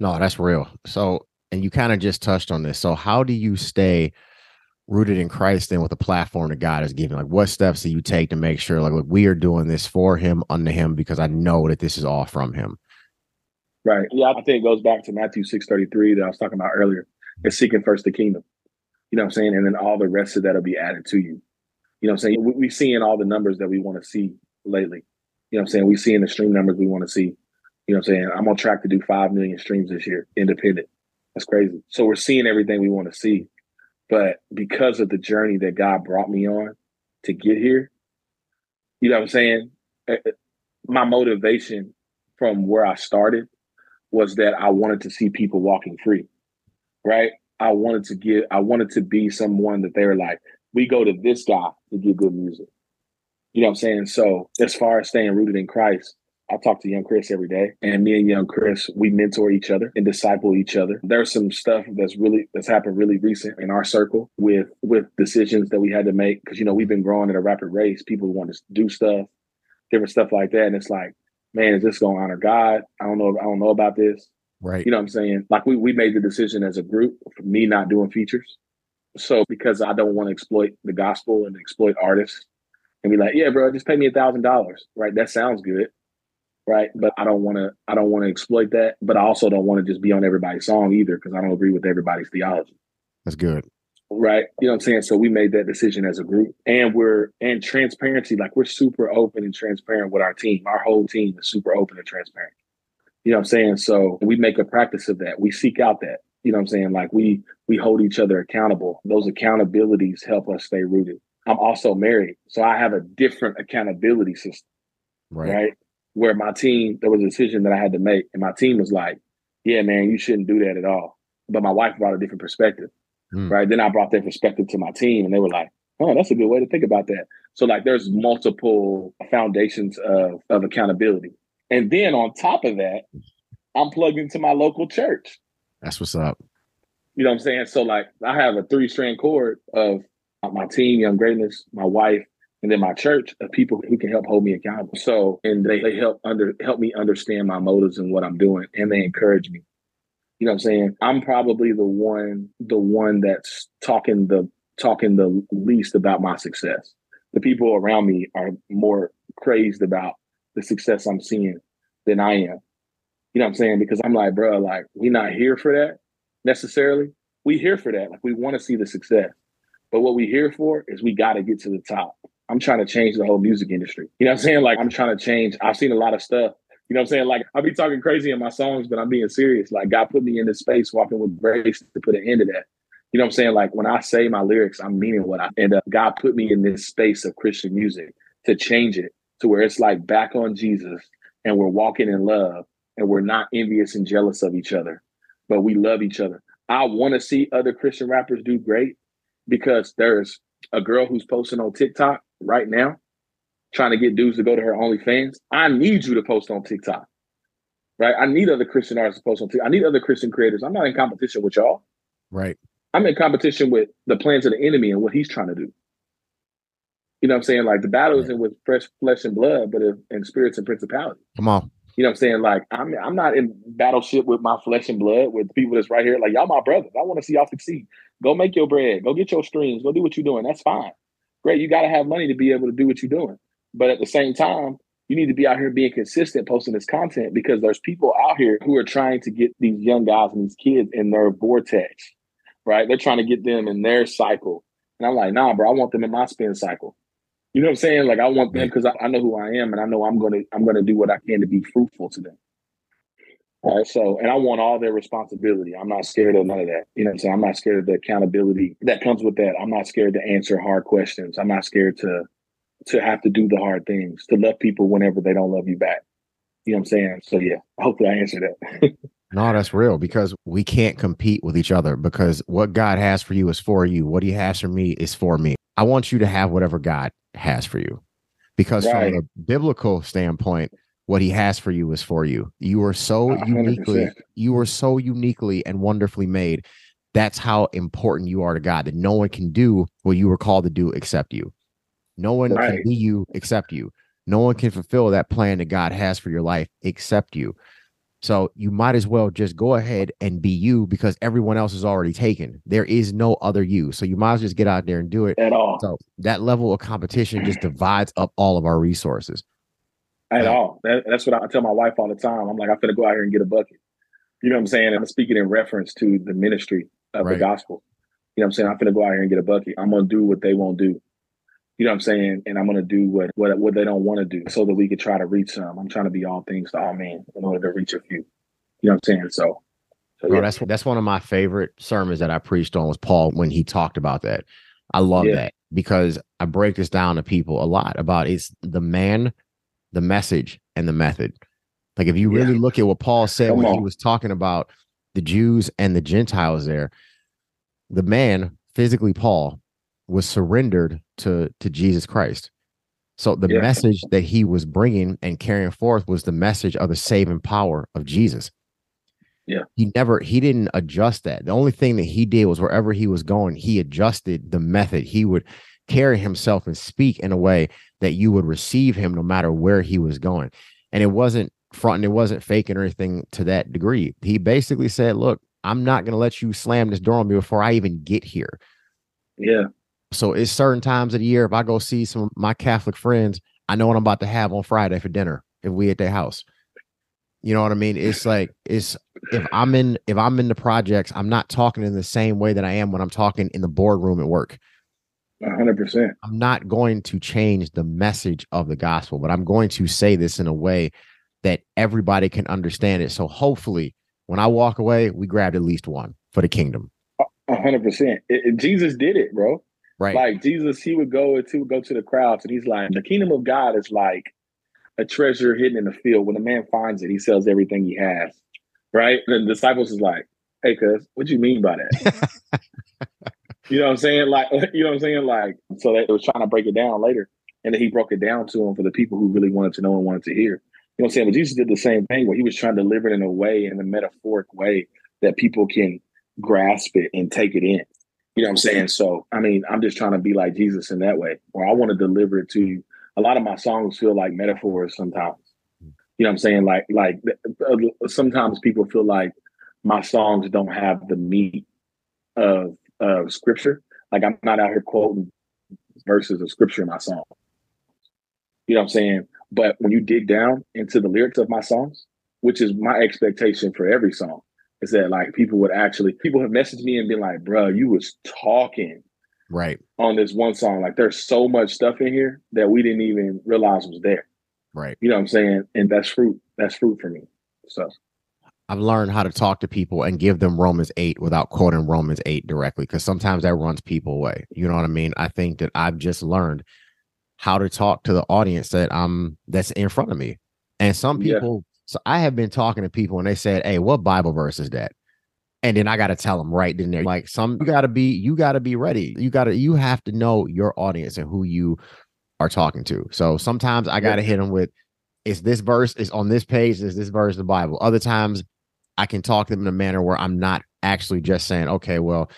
no, that's real. So and you kind of just touched on this. So how do you stay rooted in Christ then with the platform that God has given? Like what steps do you take to make sure like look, we are doing this for him, under him, because I know that this is all from him. Right. Yeah, I think it goes back to Matthew 633 that I was talking about earlier. It's seeking first the kingdom. You know what I'm saying? And then all the rest of that will be added to you. You know what I'm saying? We, we seeing all the numbers that we want to see lately. You know what I'm saying? We seeing the stream numbers we want to see. You know what I'm saying? I'm on track to do 5 million streams this year, independent. That's crazy. So we're seeing everything we want to see. But because of the journey that God brought me on to get here, you know what I'm saying? Eh, eh, my motivation from where I started was that I wanted to see people walking free, right? I wanted to get, I wanted to be someone that they were like, we go to this guy to get good music. You know what I'm saying? So as far as staying rooted in Christ, I talk to young Chris every day, and me and young Chris, we mentor each other and disciple each other. There's some stuff that's really that's happened really recent in our circle with with decisions that we had to make because you know we've been growing at a rapid race. People want to do stuff, different stuff like that, and it's like, man, is this going to honor God? I don't know. I don't know about this. Right. You know what I'm saying? Like we we made the decision as a group for me not doing features. So because I don't want to exploit the gospel and exploit artists and be like, yeah, bro, just pay me a thousand dollars. Right. That sounds good. Right. But I don't want to I don't want to exploit that. But I also don't want to just be on everybody's song either because I don't agree with everybody's theology. That's good. Right. You know what I'm saying? So we made that decision as a group. And we're and transparency, like we're super open and transparent with our team. Our whole team is super open and transparent. You know what I'm saying? So we make a practice of that. We seek out that. You know what I'm saying? Like we we hold each other accountable. Those accountabilities help us stay rooted. I'm also married, so I have a different accountability system. Right. right? Where my team, there was a decision that I had to make, and my team was like, "Yeah, man, you shouldn't do that at all." But my wife brought a different perspective. Mm. Right. Then I brought that perspective to my team, and they were like, "Oh, that's a good way to think about that." So like, there's multiple foundations of of accountability. And then on top of that, I'm plugged into my local church. That's what's up. You know what I'm saying? So like I have a three strand cord of my team, Young Greatness, my wife, and then my church of people who can help hold me accountable. So and they, they help under help me understand my motives and what I'm doing and they encourage me. You know what I'm saying? I'm probably the one the one that's talking the talking the least about my success. The people around me are more crazed about the success I'm seeing than I am. You know what I'm saying? Because I'm like, bro, like we not here for that necessarily. We here for that. Like we want to see the success. But what we here for is we got to get to the top. I'm trying to change the whole music industry. You know what I'm saying? Like I'm trying to change. I've seen a lot of stuff. You know what I'm saying? Like I'll be talking crazy in my songs, but I'm being serious. Like God put me in this space walking with grace to put an end to that. You know what I'm saying? Like when I say my lyrics, I'm meaning what I and uh, God put me in this space of Christian music to change it to where it's like back on Jesus and we're walking in love and we're not envious and jealous of each other, but we love each other. I want to see other Christian rappers do great because there's a girl who's posting on TikTok right now trying to get dudes to go to her OnlyFans. I need you to post on TikTok. Right? I need other Christian artists to post on TikTok. I need other Christian creators. I'm not in competition with y'all. Right. I'm in competition with the plans of the enemy and what he's trying to do. You know what I'm saying? Like the battle isn't with fresh flesh and blood, but in spirits and principalities. Come on. You know what I'm saying? Like I'm I'm not in battleship with my flesh and blood with people that's right here. Like y'all my brothers. I want to see y'all succeed. Go make your bread. Go get your streams. Go do what you're doing. That's fine. Great. You got to have money to be able to do what you're doing. But at the same time, you need to be out here being consistent posting this content because there's people out here who are trying to get these young guys and these kids in their vortex, right? They're trying to get them in their cycle. And I'm like, nah, bro, I want them in my spin cycle. You know what I'm saying? Like I want them because I, I, know who I am and I know I'm gonna I'm gonna do what I can to be fruitful to them. All right. So and I want all their responsibility. I'm not scared of none of that. You know what I'm saying? I'm not scared of the accountability that comes with that. I'm not scared to answer hard questions. I'm not scared to to have to do the hard things, to love people whenever they don't love you back. You know what I'm saying? So yeah, hopefully I answered that. no, that's real because we can't compete with each other because what God has for you is for you. What he has for me is for me. I want you to have whatever God has for you. Because right. from a biblical standpoint, what he has for you is for you. You are so 100%. uniquely, you are so uniquely and wonderfully made. That's how important you are to God that no one can do what you were called to do except you. No one right. can be you except you. No one can fulfill that plan that God has for your life except you. So you might as well just go ahead and be you because everyone else is already taken. There is no other you. So you might as well just get out there and do it at all. So that level of competition just divides up all of our resources. At all. That, that's what I tell my wife all the time. I'm like, I'm gonna go out here and get a bucket. You know what I'm saying? And I'm speaking in reference to the ministry of right. the gospel. You know what I'm saying? I'm gonna go out here and get a bucket. I'm gonna do what they won't do. You know what I'm saying? And I'm gonna do what what what they don't want to do so that we could try to reach some. I'm trying to be all things to all men in order to reach a few. You know what I'm saying? So, so Bro, that's that's one of my favorite sermons that I preached on was Paul when he talked about that. I love yeah. that because I break this down to people a lot about it's the man, the message, and the method. Like if you really yeah. look at what Paul said Come when on. he was talking about the Jews and the Gentiles there, the man, physically Paul, was surrendered to to Jesus Christ. So the yeah. message that he was bringing and carrying forth was the message of the saving power of Jesus. Yeah. He never he didn't adjust that. The only thing that he did was wherever he was going, he adjusted the method. He would carry himself and speak in a way that you would receive him no matter where he was going. And it wasn't fronting, it wasn't faking or anything to that degree. He basically said, Look, I'm not going to let you slam this door on me before I even get here. Yeah. So it's certain times of the year if I go see some of my Catholic friends, I know what I'm about to have on Friday for dinner if we at their house. You know what I mean? It's like it's if I'm in if I'm in the projects, I'm not talking in the same way that I am when I'm talking in the boardroom at work. hundred percent. I'm not going to change the message of the gospel, but I'm going to say this in a way that everybody can understand it. So hopefully when I walk away, we grabbed at least one for the kingdom. hundred percent. Jesus did it, bro. Right. Like Jesus, he would go to go to the crowds and he's like, the kingdom of God is like a treasure hidden in the field. When a man finds it, he sells everything he has. Right? And the disciples is like, hey, cuz, what do you mean by that? you know what I'm saying? Like, you know what I'm saying? Like, so they was trying to break it down later. And then he broke it down to them for the people who really wanted to know and wanted to hear. You know what I'm saying? But Jesus did the same thing where he was trying to deliver it in a way, in a metaphoric way that people can grasp it and take it in. You know what I'm saying? So, I mean, I'm just trying to be like Jesus in that way, or I want to deliver it to you. A lot of my songs feel like metaphors sometimes. You know what I'm saying? Like, like uh, sometimes people feel like my songs don't have the meat of of scripture. Like I'm not out here quoting verses of scripture in my song. You know what I'm saying? But when you dig down into the lyrics of my songs, which is my expectation for every song, is that like people would actually people have messaged me and been like, bro, you was talking right on this one song. Like there's so much stuff in here that we didn't even realize was there. Right. You know what I'm saying? And that's fruit. That's fruit for me. So I've learned how to talk to people and give them Romans 8 without quoting Romans 8 directly because sometimes that runs people away. You know what I mean? I think that I've just learned how to talk to the audience that I'm that's in front of me. And some people so I have been talking to people and they said, Hey, what Bible verse is that? And then I got to tell them right then there, like some, you got to be, you got to be ready. You got to, you have to know your audience and who you are talking to. So sometimes I got to hit them with, is this verse is on this page? Is this verse the Bible? Other times I can talk to them in a manner where I'm not actually just saying, okay, well,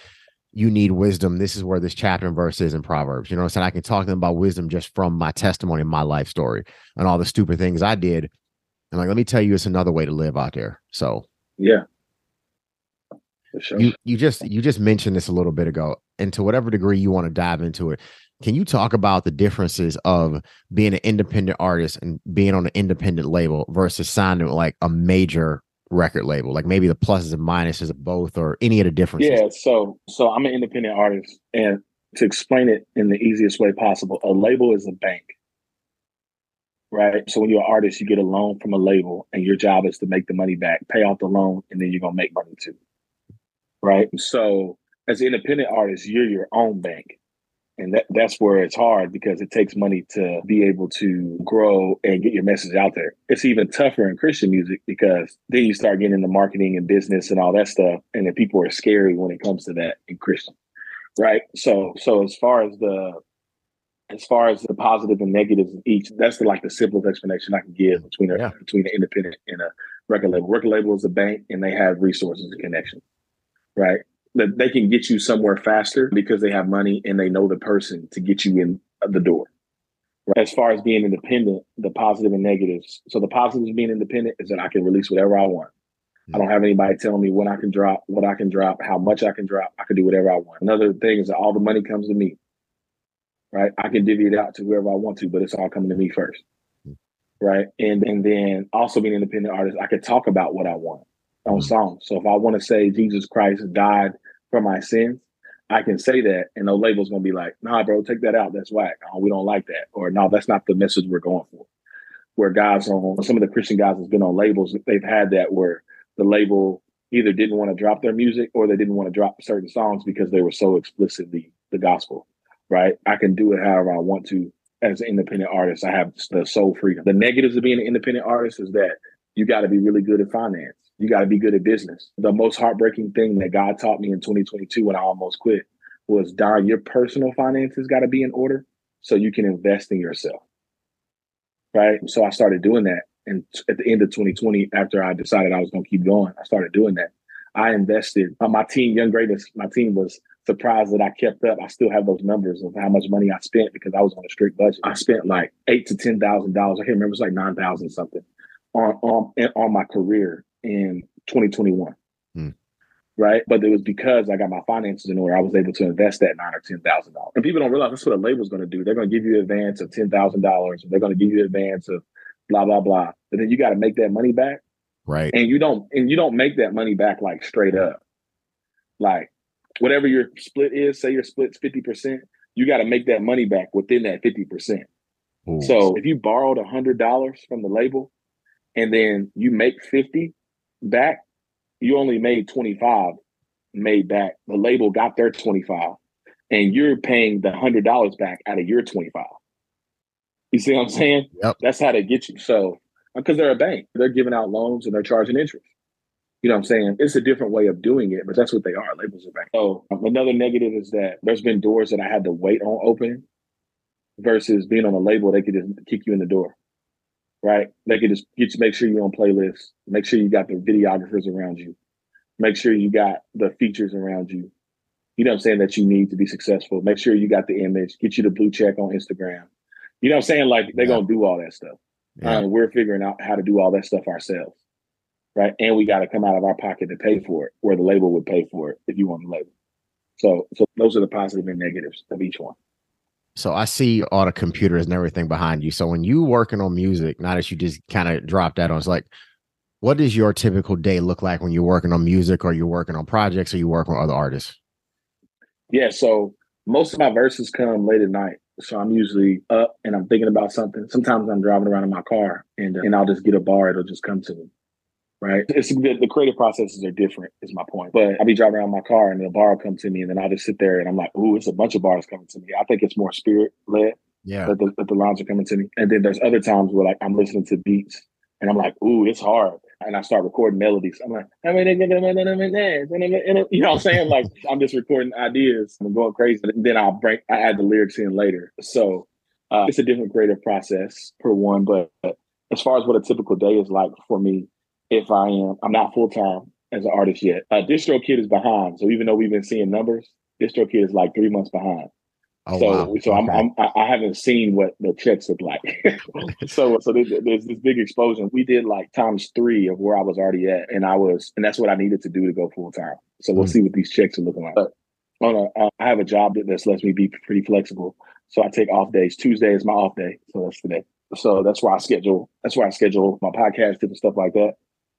you need wisdom. This is where this chapter and verse is in Proverbs. You know what I'm saying? I can talk to them about wisdom just from my testimony, my life story, and all the stupid things I did. And like, let me tell you, it's another way to live out there. So yeah. Sure. You you just you just mentioned this a little bit ago, and to whatever degree you want to dive into it, can you talk about the differences of being an independent artist and being on an independent label versus signing like a major record label? Like maybe the pluses and minuses of both, or any of the differences. Yeah. So so I'm an independent artist, and to explain it in the easiest way possible, a label is a bank. Right. So when you're an artist, you get a loan from a label, and your job is to make the money back, pay off the loan, and then you're gonna make money too. Right. So as an independent artist, you're your own bank and that, that's where it's hard because it takes money to be able to grow and get your message out there. It's even tougher in Christian music because then you start getting into marketing and business and all that stuff. And then people are scary when it comes to that in Christian. Right. So so as far as the as far as the positive and negatives of each, that's the like the simplest explanation I can give between a yeah. between an independent and a record label. Record label is a bank and they have resources and connections. Right that they can get you somewhere faster because they have money and they know the person to get you in the door. Right? As far as being independent, the positive and negatives. So the positives of being independent is that I can release whatever I want. I don't have anybody telling me when I can drop, what I can drop, how much I can drop. I can do whatever I want. Another thing is that all the money comes to me. Right? I can divvy it out to whoever I want to, but it's all coming to me first. Right. And and then also being an independent artist, I can talk about what I want on mm-hmm. songs. So if I want to say Jesus Christ died for my sins, I can say that, and no label's gonna be like, "Nah, bro, take that out. That's whack. Oh, we don't like that." Or, "No, that's not the message we're going for." Where guys on some of the Christian guys has been on labels, they've had that where the label either didn't want to drop their music or they didn't want to drop certain songs because they were so explicitly the gospel. Right? I can do it however I want to as an independent artist. I have the sole freedom. The negatives of being an independent artist is that you got to be really good at finance you got to be good at business. The most heartbreaking thing that God taught me in 2022 when I almost quit was, Don, your personal finances got to be in order so you can invest in yourself. Right. So I started doing that. And at the end of 2020, after I decided I was going to keep going, I started doing that. I invested uh, my team, Young Greatness. My team was surprised that I kept up. I still have those numbers of how much money I spent because I was on a strict budget. I spent like eight to ten thousand dollars. I can't remember. It was like nine thousand something on on on my career in 2021. Hmm. Right. But it was because I got my finances in order, I was able to invest that nine or ten thousand dollars. And people don't realize that's what a label's gonna do. They're gonna give you an advance of ten thousand dollars, they're gonna give you an advance of blah, blah, blah. But then you gotta make that money back. Right. And you don't and you don't make that money back like straight up. Like whatever your split is, say your split's 50%, you got to make that money back within that 50%. Ooh. So if you borrowed a hundred dollars from the label and then you make 50, back, you only made 25 made back. The label got their 25 and you're paying the hundred dollars back out of your 25. You see what I'm saying? Yep. That's how they get you. So because they're a bank, they're giving out loans and they're charging interest. You know what I'm saying? It's a different way of doing it, but that's what they are. Labels are back. So um, another negative is that there's been doors that I had to wait on open versus being on a label, they could just kick you in the door right? They could just get you, make sure you're on playlists, make sure you got the videographers around you, make sure you got the features around you. You know what I'm saying? That you need to be successful. Make sure you got the image, get you the blue check on Instagram. You know what I'm saying? Like they're yeah. gonna do all that stuff. Yeah. Um, we're figuring out how to do all that stuff ourselves. Right. And we got to come out of our pocket to pay for it, where the label would pay for it if you want the label. So so those are the positive and negatives of each one so I see all the computers and everything behind you. So when you working on music, not as you just kind of dropped that on, it's like, what does your typical day look like when you're working on music or you're working on projects or you work with other artists? Yeah, so most of my verses come late at night. So I'm usually up and I'm thinking about something. Sometimes I'm driving around in my car and uh, and I'll just get a bar. It'll just come to me right? It's the, the, creative processes are different, is my point. But I'll be driving around my car and a bar will come to me, and then I'll just sit there and I'm like, ooh, it's a bunch of bars coming to me. I think it's more spirit led. Yeah. That the, that the lines are coming to me. And then there's other times where like I'm listening to beats and I'm like, ooh, it's hard. And I start recording melodies. I'm like, I mean, you know what I'm saying? Like I'm just recording ideas and I'm going crazy. And then I'll break, I add the lyrics in later. So uh, it's a different creative process per one. But as far as what a typical day is like for me, if I am. I'm not full time as an artist yet. Uh, DistroKid is behind, so even though we've been seeing numbers, DistroKid is like three months behind. Oh, so, wow. so. I'm, I'm, I haven't seen what the checks look like. so, so there's, there's, this big explosion. We did like times three of where I was already at, and I was, and that's what I needed to do to go full time. So we'll mm. see what these checks are looking like. But on a, uh, I have a job that this lets me be pretty flexible. So I take off days. Tuesday is my off day, so that's today. So that's where I schedule. That's where I schedule my podcast, and stuff like that.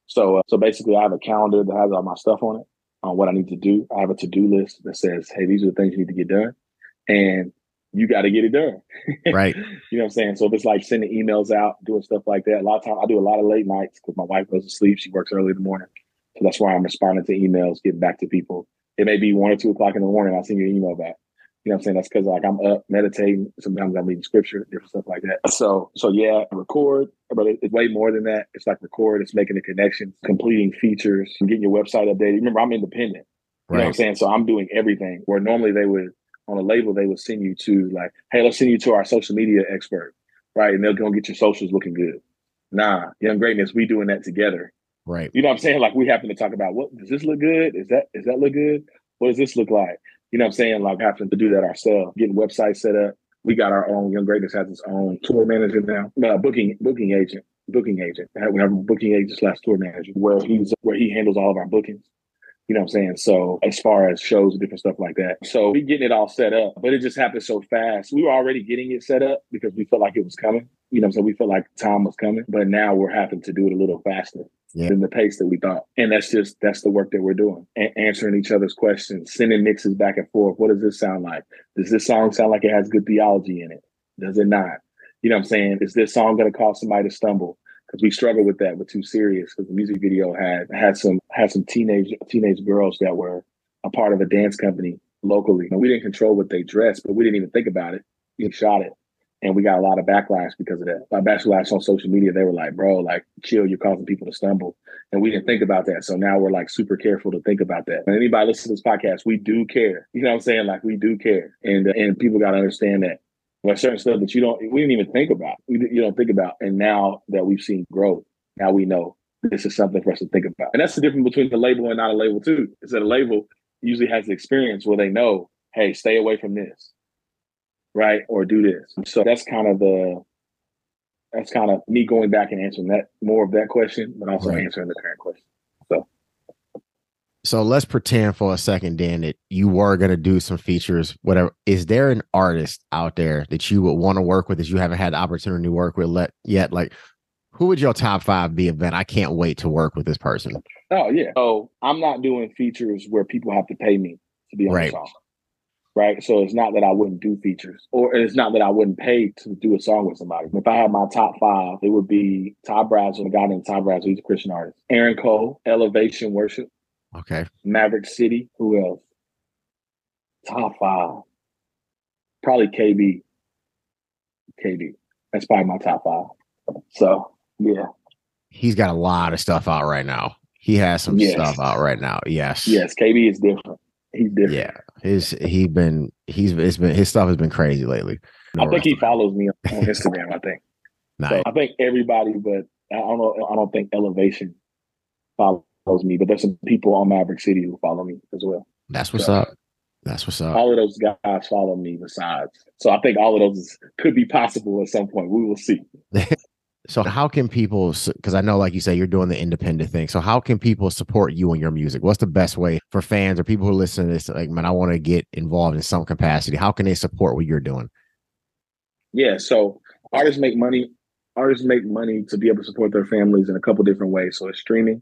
So, uh, so basically, I have a calendar that has all my stuff on it, on what I need to do. I have a to do list that says, "Hey, these are the things you need to get done." and you got to get it done. Right. you know what I'm saying? So if it's like sending emails out, doing stuff like that, a lot of times I do a lot of late nights because my wife goes to sleep. She works early in the morning. So that's why I'm responding to emails, getting back to people. It may be one or two o'clock in the morning. I'll send you an email back. You know what I'm saying? That's because like I'm up meditating. Sometimes I'm reading scripture, different stuff like that. So, so yeah, record, but it's way more than that. It's like record. It's making the connections, completing features, getting your website updated. Remember, I'm independent. You right. know what I'm saying? So I'm doing everything where normally they would on a label, they would send you to like, hey, let's send you to our social media expert, right? And they'll go and get your socials looking good. Nah, Young Greatness, we doing that together. Right. You know what I'm saying? Like we happen to talk about what does this look good? Is that is that look good? What does this look like? You know what I'm saying? Like having to do that ourselves, getting websites set up. We got our own Young Greatness has its own tour manager now, uh, booking booking agent, booking agent. We have a booking agent slash tour manager where he's where he handles all of our bookings. You know what I'm saying? So as far as shows and different stuff like that. So we getting it all set up, but it just happened so fast. We were already getting it set up because we felt like it was coming. You know, so we felt like time was coming, but now we're having to do it a little faster yeah. than the pace that we thought. And that's just that's the work that we're doing. A- answering each other's questions, sending mixes back and forth. What does this sound like? Does this song sound like it has good theology in it? Does it not? You know what I'm saying? Is this song gonna cause somebody to stumble? because we struggled with that with Too Serious because the music video had had some had some teenage teenage girls that were a part of a dance company locally. And we didn't control what they dressed, but we didn't even think about it. We shot it. And we got a lot of backlash because of that. By backlash on social media, they were like, bro, like, chill, you're causing people to stumble. And we didn't think about that. So now we're like super careful to think about that. And anybody listen to this podcast, we do care. You know what I'm saying? Like, we do care. And, uh, and people got to understand that like certain stuff that you don't we didn't even think about. You don't think about, and now that we've seen growth, now we know this is something for us to think about. And that's the difference between the label and not a label too. Is that a label usually has the experience where they know, hey, stay away from this, right, or do this. So that's kind of the that's kind of me going back and answering that more of that question, but also right. answering the current question. So so let's pretend for a second, Dan, that you were going to do some features, whatever. Is there an artist out there that you would want to work with that you haven't had the opportunity to work with let, yet? Like, who would your top five be? Event I can't wait to work with this person. Oh yeah. So I'm not doing features where people have to pay me to be on right. the song. Right. So it's not that I wouldn't do features, or it's not that I wouldn't pay to do a song with somebody. If I had my top five, it would be Todd Brazel, a guy named Todd Brazel, he's a Christian artist. Aaron Cole, Elevation Worship. Okay. Maverick City. Who else? Top five. Probably KB. KB. That's probably my top five. So yeah. He's got a lot of stuff out right now. He has some yes. stuff out right now. Yes. Yes. KB is different. He's different. Yeah. His he been he's it's been his stuff has been crazy lately. No I think he follows me on Instagram, I think. nice. So I think everybody, but I don't know. I don't think Elevation follows me, but there's some people on Maverick City who follow me as well. That's what's so, up. That's what's up. All of those guys follow me besides. So I think all of those could be possible at some point. We will see. so how can people because I know like you say you're doing the independent thing. So how can people support you and your music? What's the best way for fans or people who listen to this like man I want to get involved in some capacity. How can they support what you're doing? Yeah, so artists make money artists make money to be able to support their families in a couple different ways. So it's streaming,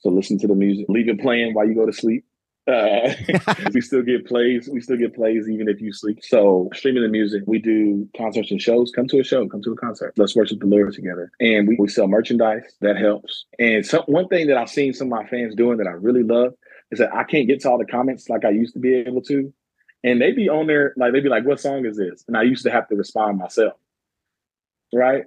so listen to the music, leave it playing while you go to sleep. Uh, we still get plays. We still get plays even if you sleep. So streaming the music, we do concerts and shows. Come to a show. Come to a concert. Let's worship the Lord together. And we, we sell merchandise. That helps. And some, one thing that I've seen some of my fans doing that I really love is that I can't get to all the comments like I used to be able to. And they be on there, like they be like, "What song is this?" And I used to have to respond myself. Right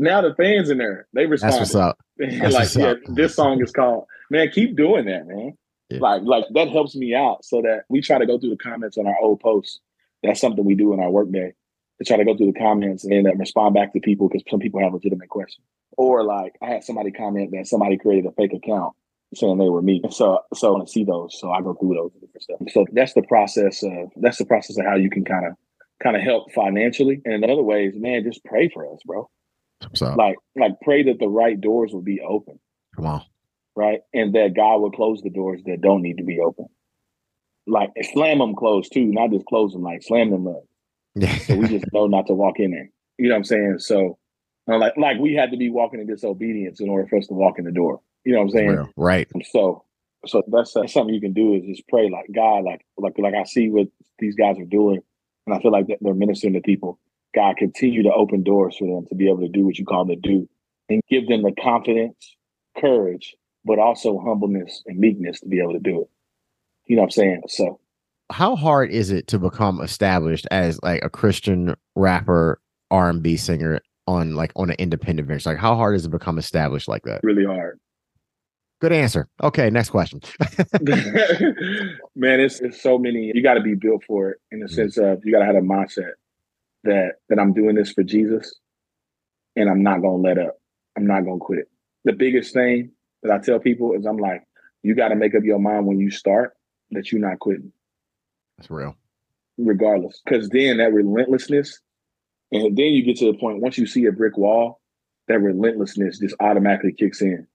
now, the fans in there, they respond. That's what's up. like, yeah, this song is called, man, keep doing that, man. Yeah. Like, like that helps me out so that we try to go through the comments on our old posts. That's something we do in our workday to try to go through the comments and then respond back to people because some people have legitimate questions. Or like I had somebody comment that somebody created a fake account saying they were me. So so I want to see those. So I go through those different stuff. So that's the process of that's the process of how you can kind of kind of help financially. And in other ways, man, just pray for us, bro. Like like pray that the right doors will be open, come on. Right? And that God will close the doors that don't need to be open. Like slam them closed too, not just close them, like slam them up. So we just know not to walk in there. You know what I'm saying? So uh, like like we had to be walking in disobedience in order for us to walk in the door. You know what I'm saying? Real, right. So, so that's, that's something you can do is just pray like God, like like like I see what these guys are doing, and I feel like they're ministering to people. God, continue to open doors for them to be able to do what you call them to do, and give them the confidence, courage, but also humbleness and meekness to be able to do it. You know what I'm saying? So, How hard is it to become established as like a Christian rapper, R and B singer on like on an independent venture? Like how hard is it to become established like that? really hard. Good answer. Okay, next question. Man, it's, it's so many. You got to be built for it in the mm. sense of you got to have a mindset that that I'm doing this for Jesus, and I'm not gonna let up. I'm not gonna quit. The biggest thing that I tell people is I'm like, you got to make up your mind when you start that you're not quitting, That's real. regardless. Because then that relentlessness, and then you get to the point once you see a brick wall, that relentlessness just automatically kicks in.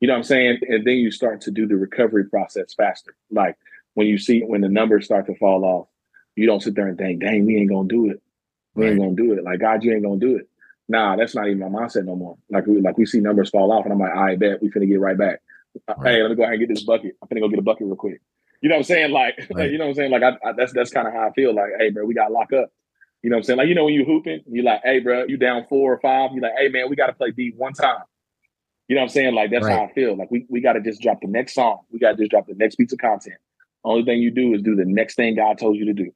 You know what I'm saying? And then you start to do the recovery process faster. Like when you see when the numbers start to fall off, you don't sit there and think, dang, we ain't gonna do it. We ain't Right. gonna do it. Like God, you ain't gonna do it. Nah, that's not even my mindset no more. Like we like we see numbers fall off, and I'm like, I bet we finna get right back. Uh, Right. Hey, let me go ahead and get this bucket. I'm finna go get a bucket real quick. You know what I'm saying? Like, Right. you know what I'm saying? Like, I, I, that's that's kind of how I feel. Like, hey, bro, we got to lock up. You know what I'm saying? Like, you know, when you hooping, you like, hey, bro, you down four or five. You like, hey, man, we got to play D one time. You know what I'm saying? Like, that's how I feel. Like, we we got to just drop the next song. We got to just drop the next piece of content. Only thing you do is do the next thing God told you to do.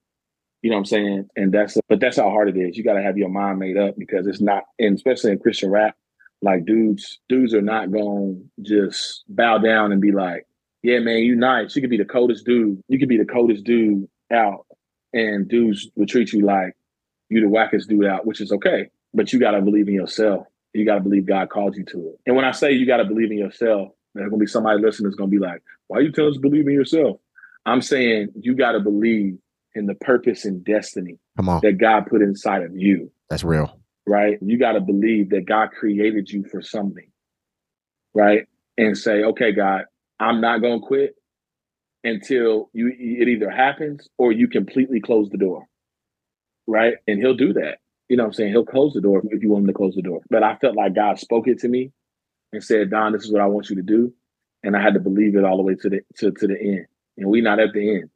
You know what I'm saying? And that's but that's how hard it is. You got to have your mind made up because it's not, and especially in Christian rap, like dudes, dudes are not going to just bow down and be like, yeah, man, you nice. You could be the coldest dude. You could be the coldest dude out, and dudes will treat you like you the wackest dude out, which is okay. But you got to believe in yourself. You got to believe God called you to it. And when I say you got to believe in yourself, there's gonna be somebody listening that's gonna be like, "Why you telling us believe in yourself?" I'm saying you got to believe in the purpose and destiny Come on. that God put inside of you That's real. right? You got to believe that God created you for something, right? And say, okay, God, I'm not going to quit until you it either happens or you completely close the door, right? And He'll do that. You know what I'm saying? He'll close the door if you want him to close the door. But I felt like God spoke it to me and said, Don, this is what I want you to do. And I had to believe it all the way to the to, to the end. And we not at the end.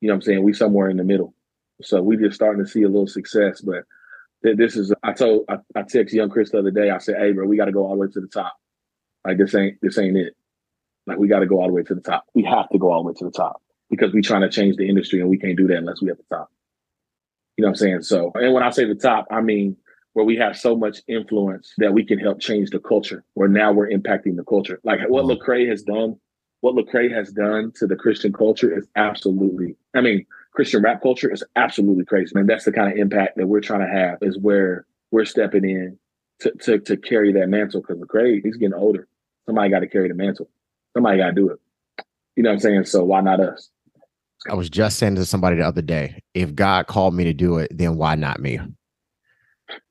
You know what I'm saying? We somewhere in the middle. So we just starting to see a little success. But th- this is I told I, I texted young Chris the other day. I said, Hey bro, we gotta go all the way to the top. Like this ain't this ain't it. Like we gotta go all the way to the top. We have to go all the way to the top because we trying to change the industry and we can't do that unless we at the top. You know what I'm saying? So and when I say the top, I mean where we have so much influence that we can help change the culture, where now we're impacting the culture. Like what Mhm. Lecrae has done, what Lecrae has done to the Christian culture is absolutely, I mean, Christian rap culture is absolutely crazy. Man, that's the kind of impact that we're trying to have is where we're stepping in to to, to carry that mantle because Lecrae, he's getting older. Somebody got to carry the mantle. Somebody got to do it. You know what I'm saying? So why not us? I was just saying to somebody the other day, if God called me to do it, then why not me?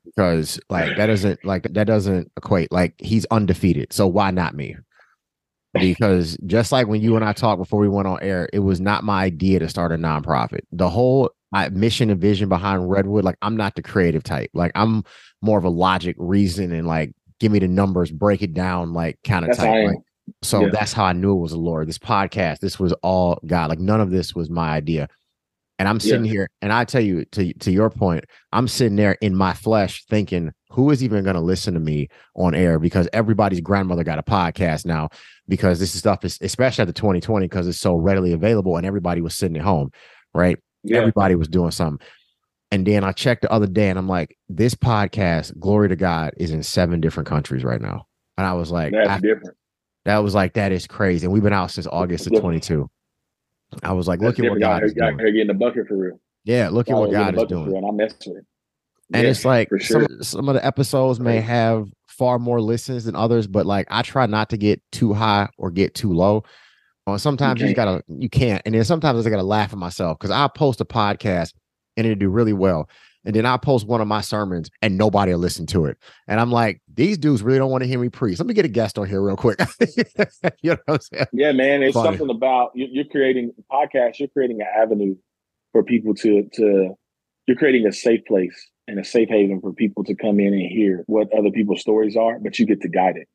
Because like that doesn't like that doesn't equate. Like he's undefeated, so why not me? Because just like when you and I talked before we went on air, it was not my idea to start a nonprofit. The whole I, mission and vision behind Redwood, like I'm not the creative type. Like I'm more of a logic, reason, and like give me the numbers, break it down, like kind of type. Like, so Yeah. that's how I knew it was the Lord. This podcast, this was all God. Like none of this was my idea. And I'm sitting Yeah. here, and I tell you, to to your point, I'm sitting there in my flesh thinking, who is even going to listen to me on air? Because everybody's grandmother got a podcast now. Because this stuff is, especially at the 2020, because it's so readily available, and everybody was sitting at home, right? Yeah. Everybody was doing something. And then I checked the other day, and I'm like, this podcast, glory to God, is in seven different countries right now. And I was like, That's I different. that was like that is crazy. And we've been out since August of 22. I was like, That's look at what God is doing. getting the bucket for real. Yeah, look at what God is doing. And I mess with it. And Yeah, it's like for some some of the episodes may have far more listens than others, but like I try not to get too high or get too low. Or sometimes you, you gotta you can't, and then sometimes I just gotta laugh at myself because I post a podcast and it do really well. And then I post one of my sermons and nobody will listen to it. And I'm like, these dudes really don't want to hear me preach. Let me get a guest on here real quick. you know what I'm saying? Yeah, man. It's Funny. something about you're creating podcasts, you're creating an avenue for people to to you're creating a safe place and a safe haven for people to come in and hear what other people's stories are, but you get to guide it.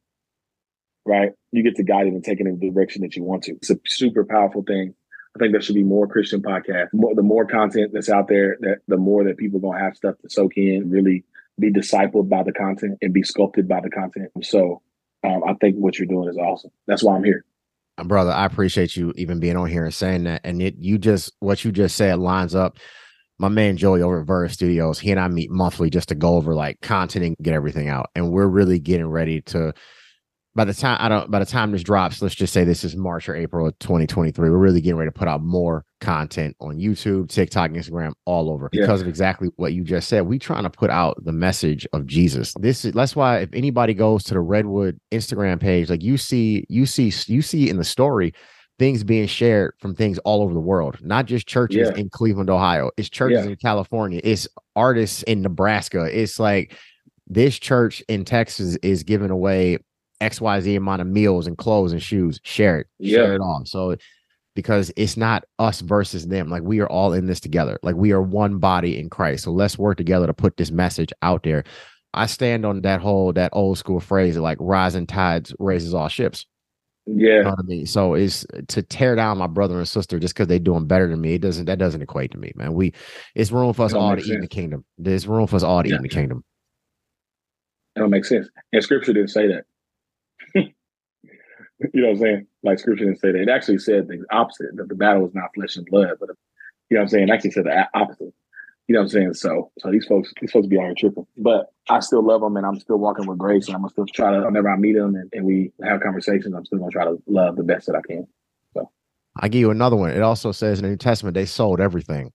Right? You get to guide it and take it in the direction that you want to. It's a super powerful thing. I think there should be more Christian podcasts. More, the more content that's out there, that the more that people gonna have stuff to soak in, really be discipled by the content and be sculpted by the content. So um, I think what you're doing is awesome. That's why I'm here. Uh, brother, I appreciate you even being on here and saying that. And it you just what you just said lines up. My man Joey over at Verve Studios, he and I meet monthly just to go over like content and get everything out. And we're really getting ready to by the time I don't by the time this drops, let's just say this is March or April of 2023. We're really getting ready to put out more content on YouTube, TikTok, Instagram, all over because yeah. of exactly what you just said. We trying to put out the message of Jesus. This is that's why if anybody goes to the Redwood Instagram page, like you see, you see, you see in the story things being shared from things all over the world, not just churches yeah. in Cleveland, Ohio. It's churches yeah. in California. It's artists in Nebraska. It's like this church in Texas is giving away XYZ amount of meals and clothes and shoes. Share it. Yeah. Share it all. So because it's not us versus them. Like we are all in this together. Like we are one body in Christ. So let's work together to put this message out there. I stand on that whole that old school phrase like rising tides raises all ships. Yeah. You know I mean? So it's to tear down my brother and sister just because they're doing better than me. It doesn't that doesn't equate to me, man. We it's room for us all to sense. eat in the kingdom. There's room for us all to yeah. eat in the kingdom. That don't make sense. And scripture didn't say that. you know what I'm saying? Like scripture didn't say that. It actually said the opposite, that the battle is not flesh and blood, but you know what I'm saying? It actually said the opposite. You know what I'm saying? So so these folks, these folks be on here tripping. But I still love them and I'm still walking with grace and I'm gonna still try to whenever I meet them and, and we have conversations, I'm still gonna try to love the best that I can. So I give you another one. It also says in the New Testament they sold everything.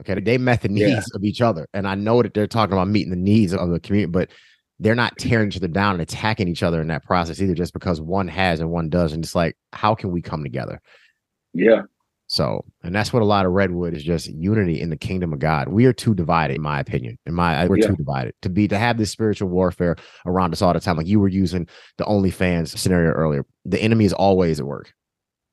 Okay, they met the needs yeah. of each other. And I know that they're talking about meeting the needs of the community, but they're not tearing each other down and attacking each other in that process either, just because one has and one doesn't. It's like, how can we come together? Yeah. So, and that's what a lot of Redwood is just unity in the kingdom of God. We are too divided, in my opinion. In my, we're yeah. too divided to be to have this spiritual warfare around us all the time. Like you were using the OnlyFans scenario earlier. The enemy is always at work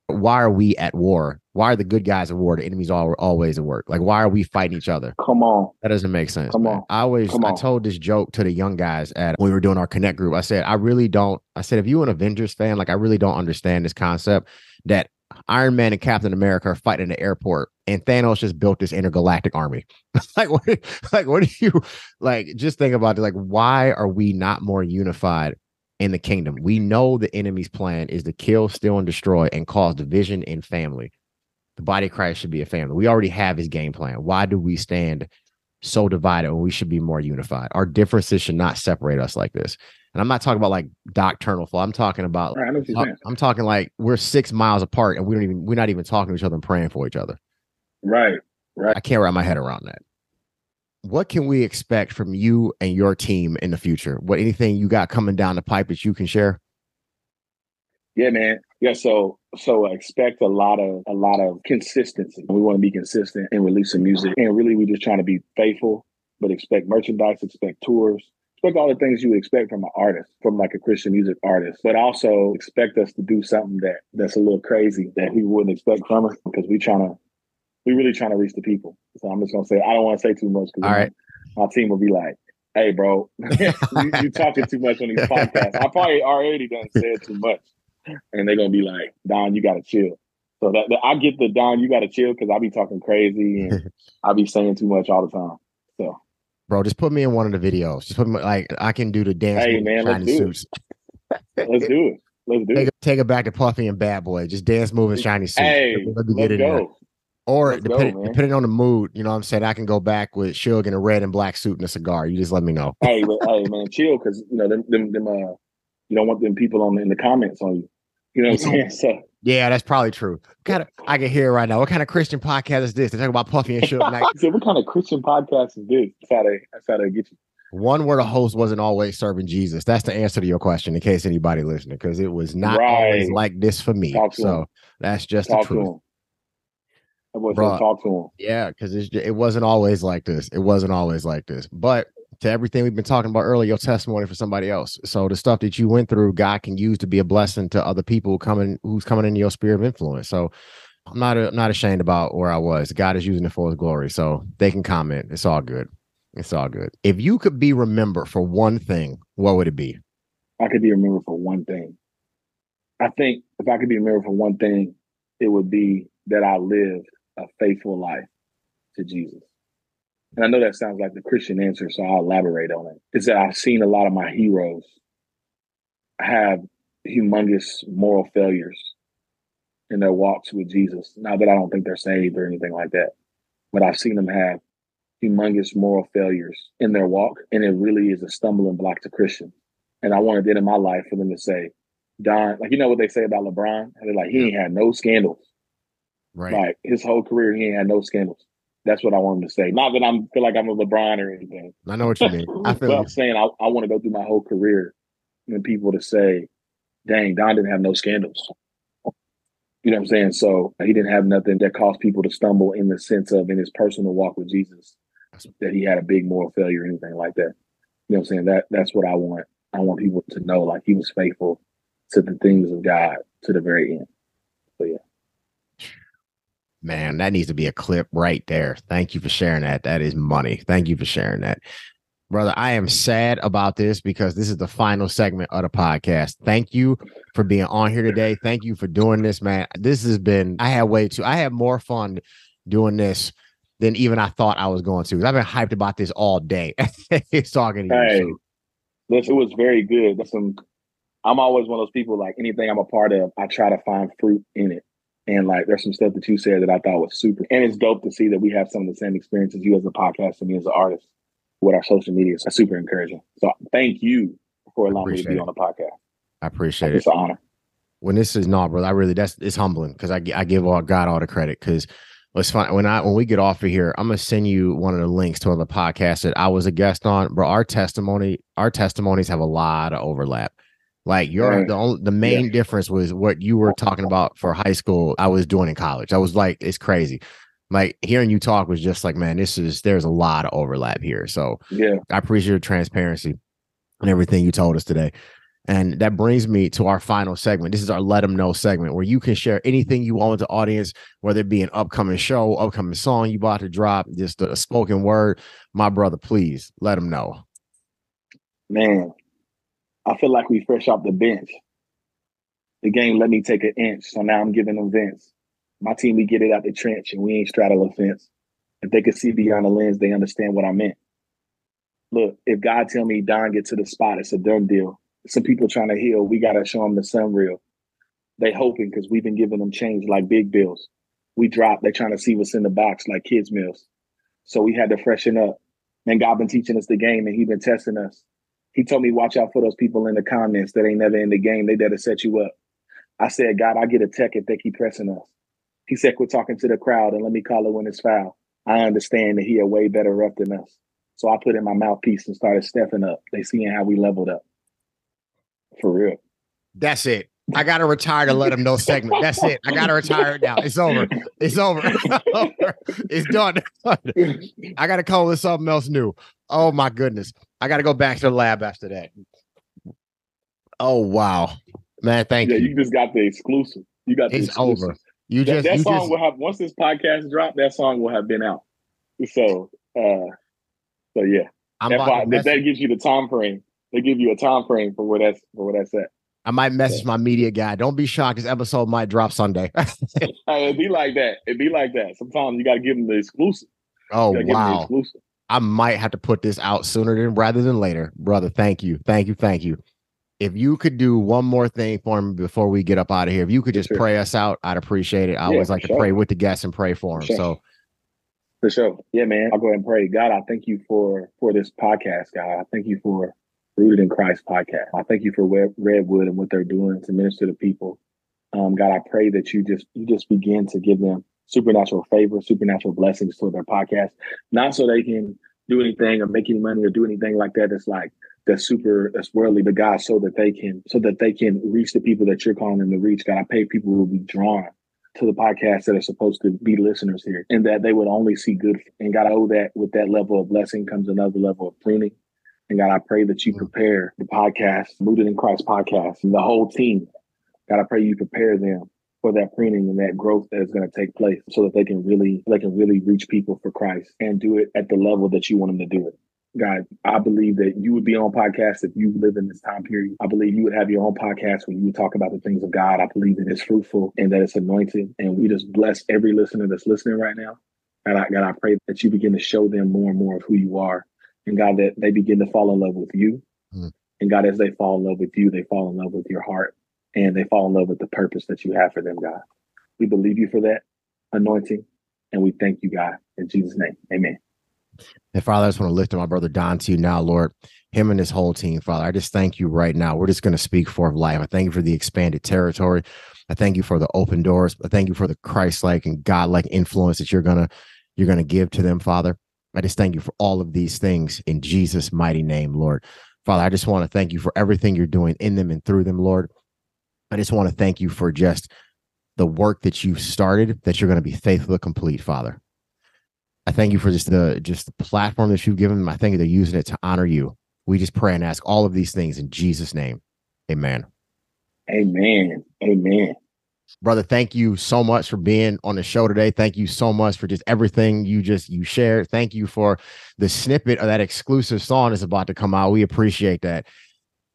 why are we at war? Why are the good guys at war? The enemies all always at work. Like, why are we fighting each other? Come on, that doesn't make sense. Come man. on, I always Come I told this joke to the young guys at when we were doing our connect group. I said, I really don't. I said, if you're an Avengers fan, like I really don't understand this concept that Iron Man and Captain America are fighting in the airport, and Thanos just built this intergalactic army. like, what? Like, what do you like? Just think about it. Like, why are we not more unified in the kingdom. We know the enemy's plan is to kill, steal, and destroy and cause division in family. The body of Christ should be a family. We already have his game plan. Why do we stand so divided when we should be more unified? Our differences should not separate us like this. And I'm not talking about like doctrinal flaw. I'm talking about right, I'm, uh, I'm talking like we're six miles apart and we don't even we're not even talking to each other and praying for each other. Right. Right. I can't wrap my head around that what can we expect from you and your team in the future? What anything you got coming down the pipe that you can share? Yeah, man. Yeah, so so expect a lot of a lot of consistency. We want to be consistent in releasing music, and really, we're just trying to be faithful. But expect merchandise, expect tours, expect all the things you would expect from an artist, from like a Christian music artist. But also expect us to do something that that's a little crazy that we wouldn't expect from us because we trying to we really trying to reach the people. So I'm just gonna say I don't want to say too much because right. my team will be like, "Hey, bro, you, you talking too much on these podcasts." I probably already done said too much, and they're gonna be like, "Don, you gotta chill." So that, that I get the Don, you gotta chill because I be talking crazy and I be saying too much all the time. Bro, just put me in one of the videos. Just put me like I can do the dance. Hey man, let's do suits. it. let's do it. Let's do take it. Take it back to Puffy and Bad Boy. Just dance, moving, shiny suits. Hey, let's, let's go. There. Or depending, go, depending on the mood, you know what I'm saying? I can go back with Suge in a red and black suit and a cigar. You just let me know. hey, but, hey, man, chill, because you know them, them, them uh, you don't want them people on in the comments on you. You know what I'm saying? So yeah, that's probably true. kind of I can hear right now. What kind of Christian podcast is this? They talk about Puffy and Suge. so what kind of Christian podcast is this? That's how they that's how they get you. one where the host wasn't always serving Jesus. That's the answer to your question, in case anybody listening, because it was not right. always like this for me. So him. that's just talk the truth. Bro, talk to him. Yeah, because it wasn't always like this. It wasn't always like this. But to everything we've been talking about earlier, your testimony for somebody else. So the stuff that you went through, God can use to be a blessing to other people coming who's coming into your sphere of influence. So I'm not a, not ashamed about where I was. God is using it for His glory, so they can comment. It's all good. It's all good. If you could be remembered for one thing, what would it be? I could be remembered for one thing. I think if I could be remembered for one thing, it would be that I lived a faithful life to Jesus. And I know that sounds like the Christian answer, so I'll elaborate on it. Is that I've seen a lot of my heroes have humongous moral failures in their walks with Jesus. Not that I don't think they're saved or anything like that, but I've seen them have humongous moral failures in their walk, and it really is a stumbling block to Christians. And I wanted it in my life for them to say, Don, like you know what they say about LeBron? They're like, he ain't had no scandals. Right. Like his whole career, he ain't had no scandals. That's what I wanted to say. Not that I'm feel like I'm a LeBron or anything. I know what you mean. I feel but I'm saying I, I want to go through my whole career and people to say, dang, Don didn't have no scandals. You know what I'm saying? So he didn't have nothing that caused people to stumble in the sense of in his personal walk with Jesus that he had a big moral failure or anything like that. You know what I'm saying? That that's what I want. I want people to know like he was faithful to the things of God to the very end. So yeah. Man, that needs to be a clip right there. Thank you for sharing that. That is money. Thank you for sharing that. Brother, I am sad about this because this is the final segment of the podcast. Thank you for being on here today. Thank you for doing this, man. This has been, I had way too, I had more fun doing this than even I thought I was going to. I've been hyped about this all day. it's talking to hey, you. So. This it was very good. That's some I'm always one of those people like anything I'm a part of, I try to find fruit in it. And like there's some stuff that you said that I thought was super. And it's dope to see that we have some of the same experiences, you as a podcast and me as an artist with our social media. So super encouraging. So thank you for allowing me to be it. on the podcast. I appreciate it's it. It's an honor. When this is not, brother, I really that's it's humbling because I I give all God all the credit because it's fun when I when we get off of here, I'm gonna send you one of the links to other podcasts that I was a guest on. Bro, our testimony, our testimonies have a lot of overlap. Like your right. the only, the main yeah. difference was what you were talking about for high school. I was doing in college. I was like, it's crazy. Like hearing you talk was just like, man, this is there's a lot of overlap here. So yeah, I appreciate your transparency and everything you told us today. And that brings me to our final segment. This is our let them know segment where you can share anything you want with the audience, whether it be an upcoming show, upcoming song you about to drop, just a spoken word. My brother, please let them know. Man, I feel like we fresh off the bench. The game let me take an inch, so now I'm giving them vents. My team, we get it out the trench and we ain't straddle a fence. If they could see beyond the lens, they understand what I meant. Look, if God tell me Don get to the spot, it's a done deal some people trying to heal, we got to show them the sun real. They hoping because we've been giving them change like big bills. We drop, they trying to see what's in the box like kids meals. So we had to freshen up. And God been teaching us the game and he been testing us. He told me, watch out for those people in the comments that ain't never in the game. They to set you up. I said, God, I get a tech if they keep pressing us. He said, quit talking to the crowd and let me call it when it's foul. I understand that he a way better rep than us. So I put in my mouthpiece and started stepping up. They seeing how we leveled up. For real. That's it. I got to retire to let them know segment. That's it. I got to retire now. It's over. It's over. it's done. I got to call this something else new. Oh my goodness. I got to go back to the lab after that. Oh wow, man! Thank yeah, you. You just got the exclusive. You got the it's exclusive. over. You that, just that you song just... will have once this podcast drop. That song will have been out. So, uh, so yeah. I'm that, that gives you the time frame they give you a time frame for where that's for where that's at. I might message yeah. my media guy. Don't be shocked. This episode might drop Sunday. it'd be like that. It'd be like that. Sometimes you got to give them the exclusive. Oh wow! Exclusive. I might have to put this out sooner than rather than later, brother. Thank you, thank you, thank you. If you could do one more thing for me before we get up out of here, if you could just sure. pray us out, I'd appreciate it. I yeah, always like to sure. pray with the guests and pray for them. Sure. So, for sure, yeah, man. I'll go ahead and pray. God, I thank you for for this podcast, God. I thank you for Rooted in Christ podcast. I thank you for Redwood and what they're doing to minister to people. Um, God, I pray that you just you just begin to give them supernatural favor, supernatural blessings to their podcast, not so they can do anything or make any money or do anything like that. It's like that's super that's worldly, but God, so that they can so that they can reach the people that you're calling them to reach. God, I pay people who will be drawn to the podcast that are supposed to be listeners here, and that they would only see good. And God, I owe that with that level of blessing comes another level of pruning. And God, I pray that you mm. prepare the podcast, Rooted in Christ podcast, and the whole team. God, I pray you prepare them for that pruning and that growth that is going to take place so that they can really they can really reach people for Christ and do it at the level that you want them to do it. God, I believe that you would be on podcast if you live in this time period. I believe you would have your own podcast when you would talk about the things of God. I believe that it's fruitful and that it's anointed. And we just bless every listener that's listening right now. And I, God, I pray that you begin to show them more and more of who you are. And God, that they begin to fall in love with you. Mm. And God, as they fall in love with you, they fall in love with your heart and they fall in love with the purpose that you have for them, God. We believe you for that anointing. And we thank you, God, in Jesus' name. Amen. And Father, I just want to lift up my brother Don to you now, Lord, him and his whole team, Father. I just thank you right now. We're just going to speak for life. I thank you for the expanded territory. I thank you for the open doors. I thank you for the Christ-like and God-like influence that you're gonna you're gonna give to them, Father. I just thank you for all of these things in Jesus' mighty name, Lord. Father, I just want to thank you for everything you're doing in them and through them, Lord. I just want to thank you for just the work that you've started that you're going to be faithful to complete, Father. I thank you for just the just the platform that you've given them. I think they're using it to honor you. We just pray and ask all of these things in Jesus' name. Amen. Amen. Amen. Brother, thank you so much for being on the show today. Thank you so much for just everything you just you shared. Thank you for the snippet of that exclusive song that's about to come out. We appreciate that.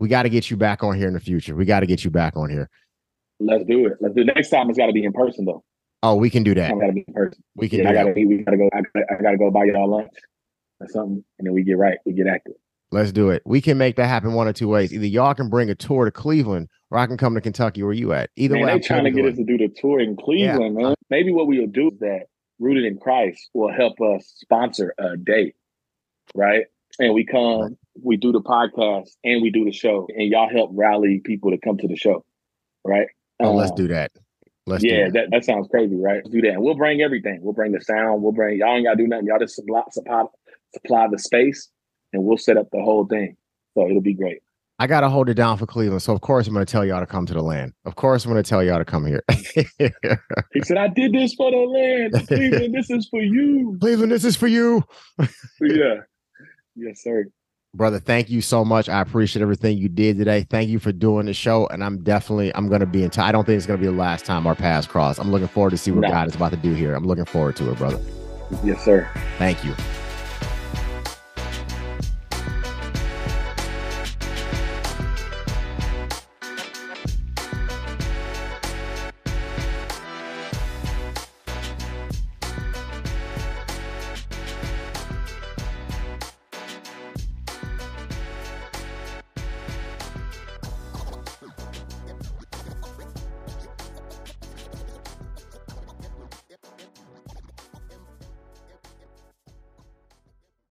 We got to get you back on here in the future. We got to get you back on here. Let's do it. Let's do it. Next time it's got to be in person though. Oh, we can do that. I gotta be in person. We can. Yeah, I gotta. Be, we gotta go. I gotta, I gotta go buy y'all lunch or something, and then we get right. We get active. Let's do it. We can make that happen one or two ways. Either y'all can bring a tour to Cleveland, or I can come to Kentucky. Where you at? Either man, way, they're trying to get us to do the tour in Cleveland, yeah. man. Maybe what we'll do is that Rooted in Christ will help us sponsor a date, right? And we come, we do the podcast, and we do the show, and y'all help rally people to come to the show, right? Oh, um, let's do that. Let's yeah, that. that. that sounds crazy, right? Let's do that. And we'll bring everything. We'll bring the sound. We'll bring y'all ain't gotta do nothing. Y'all just supply supply supply the space and we'll set up the whole thing. So it'll be great. I gotta hold it down for Cleveland. So of course I'm gonna tell y'all to come to the land. Of course I'm gonna tell y'all to come here. he said, I did this for the land. Cleveland, this is for you. Cleveland, this is for you. yeah. Yes, sir brother thank you so much. I appreciate everything you did today. Thank you for doing the show and i'm definitely i'm going to be in touch i don't think it's going to be the last time our paths cross. I'm looking forward to see what no. god is about to do here. I'm looking forward to it brother. Yes sir. Thank you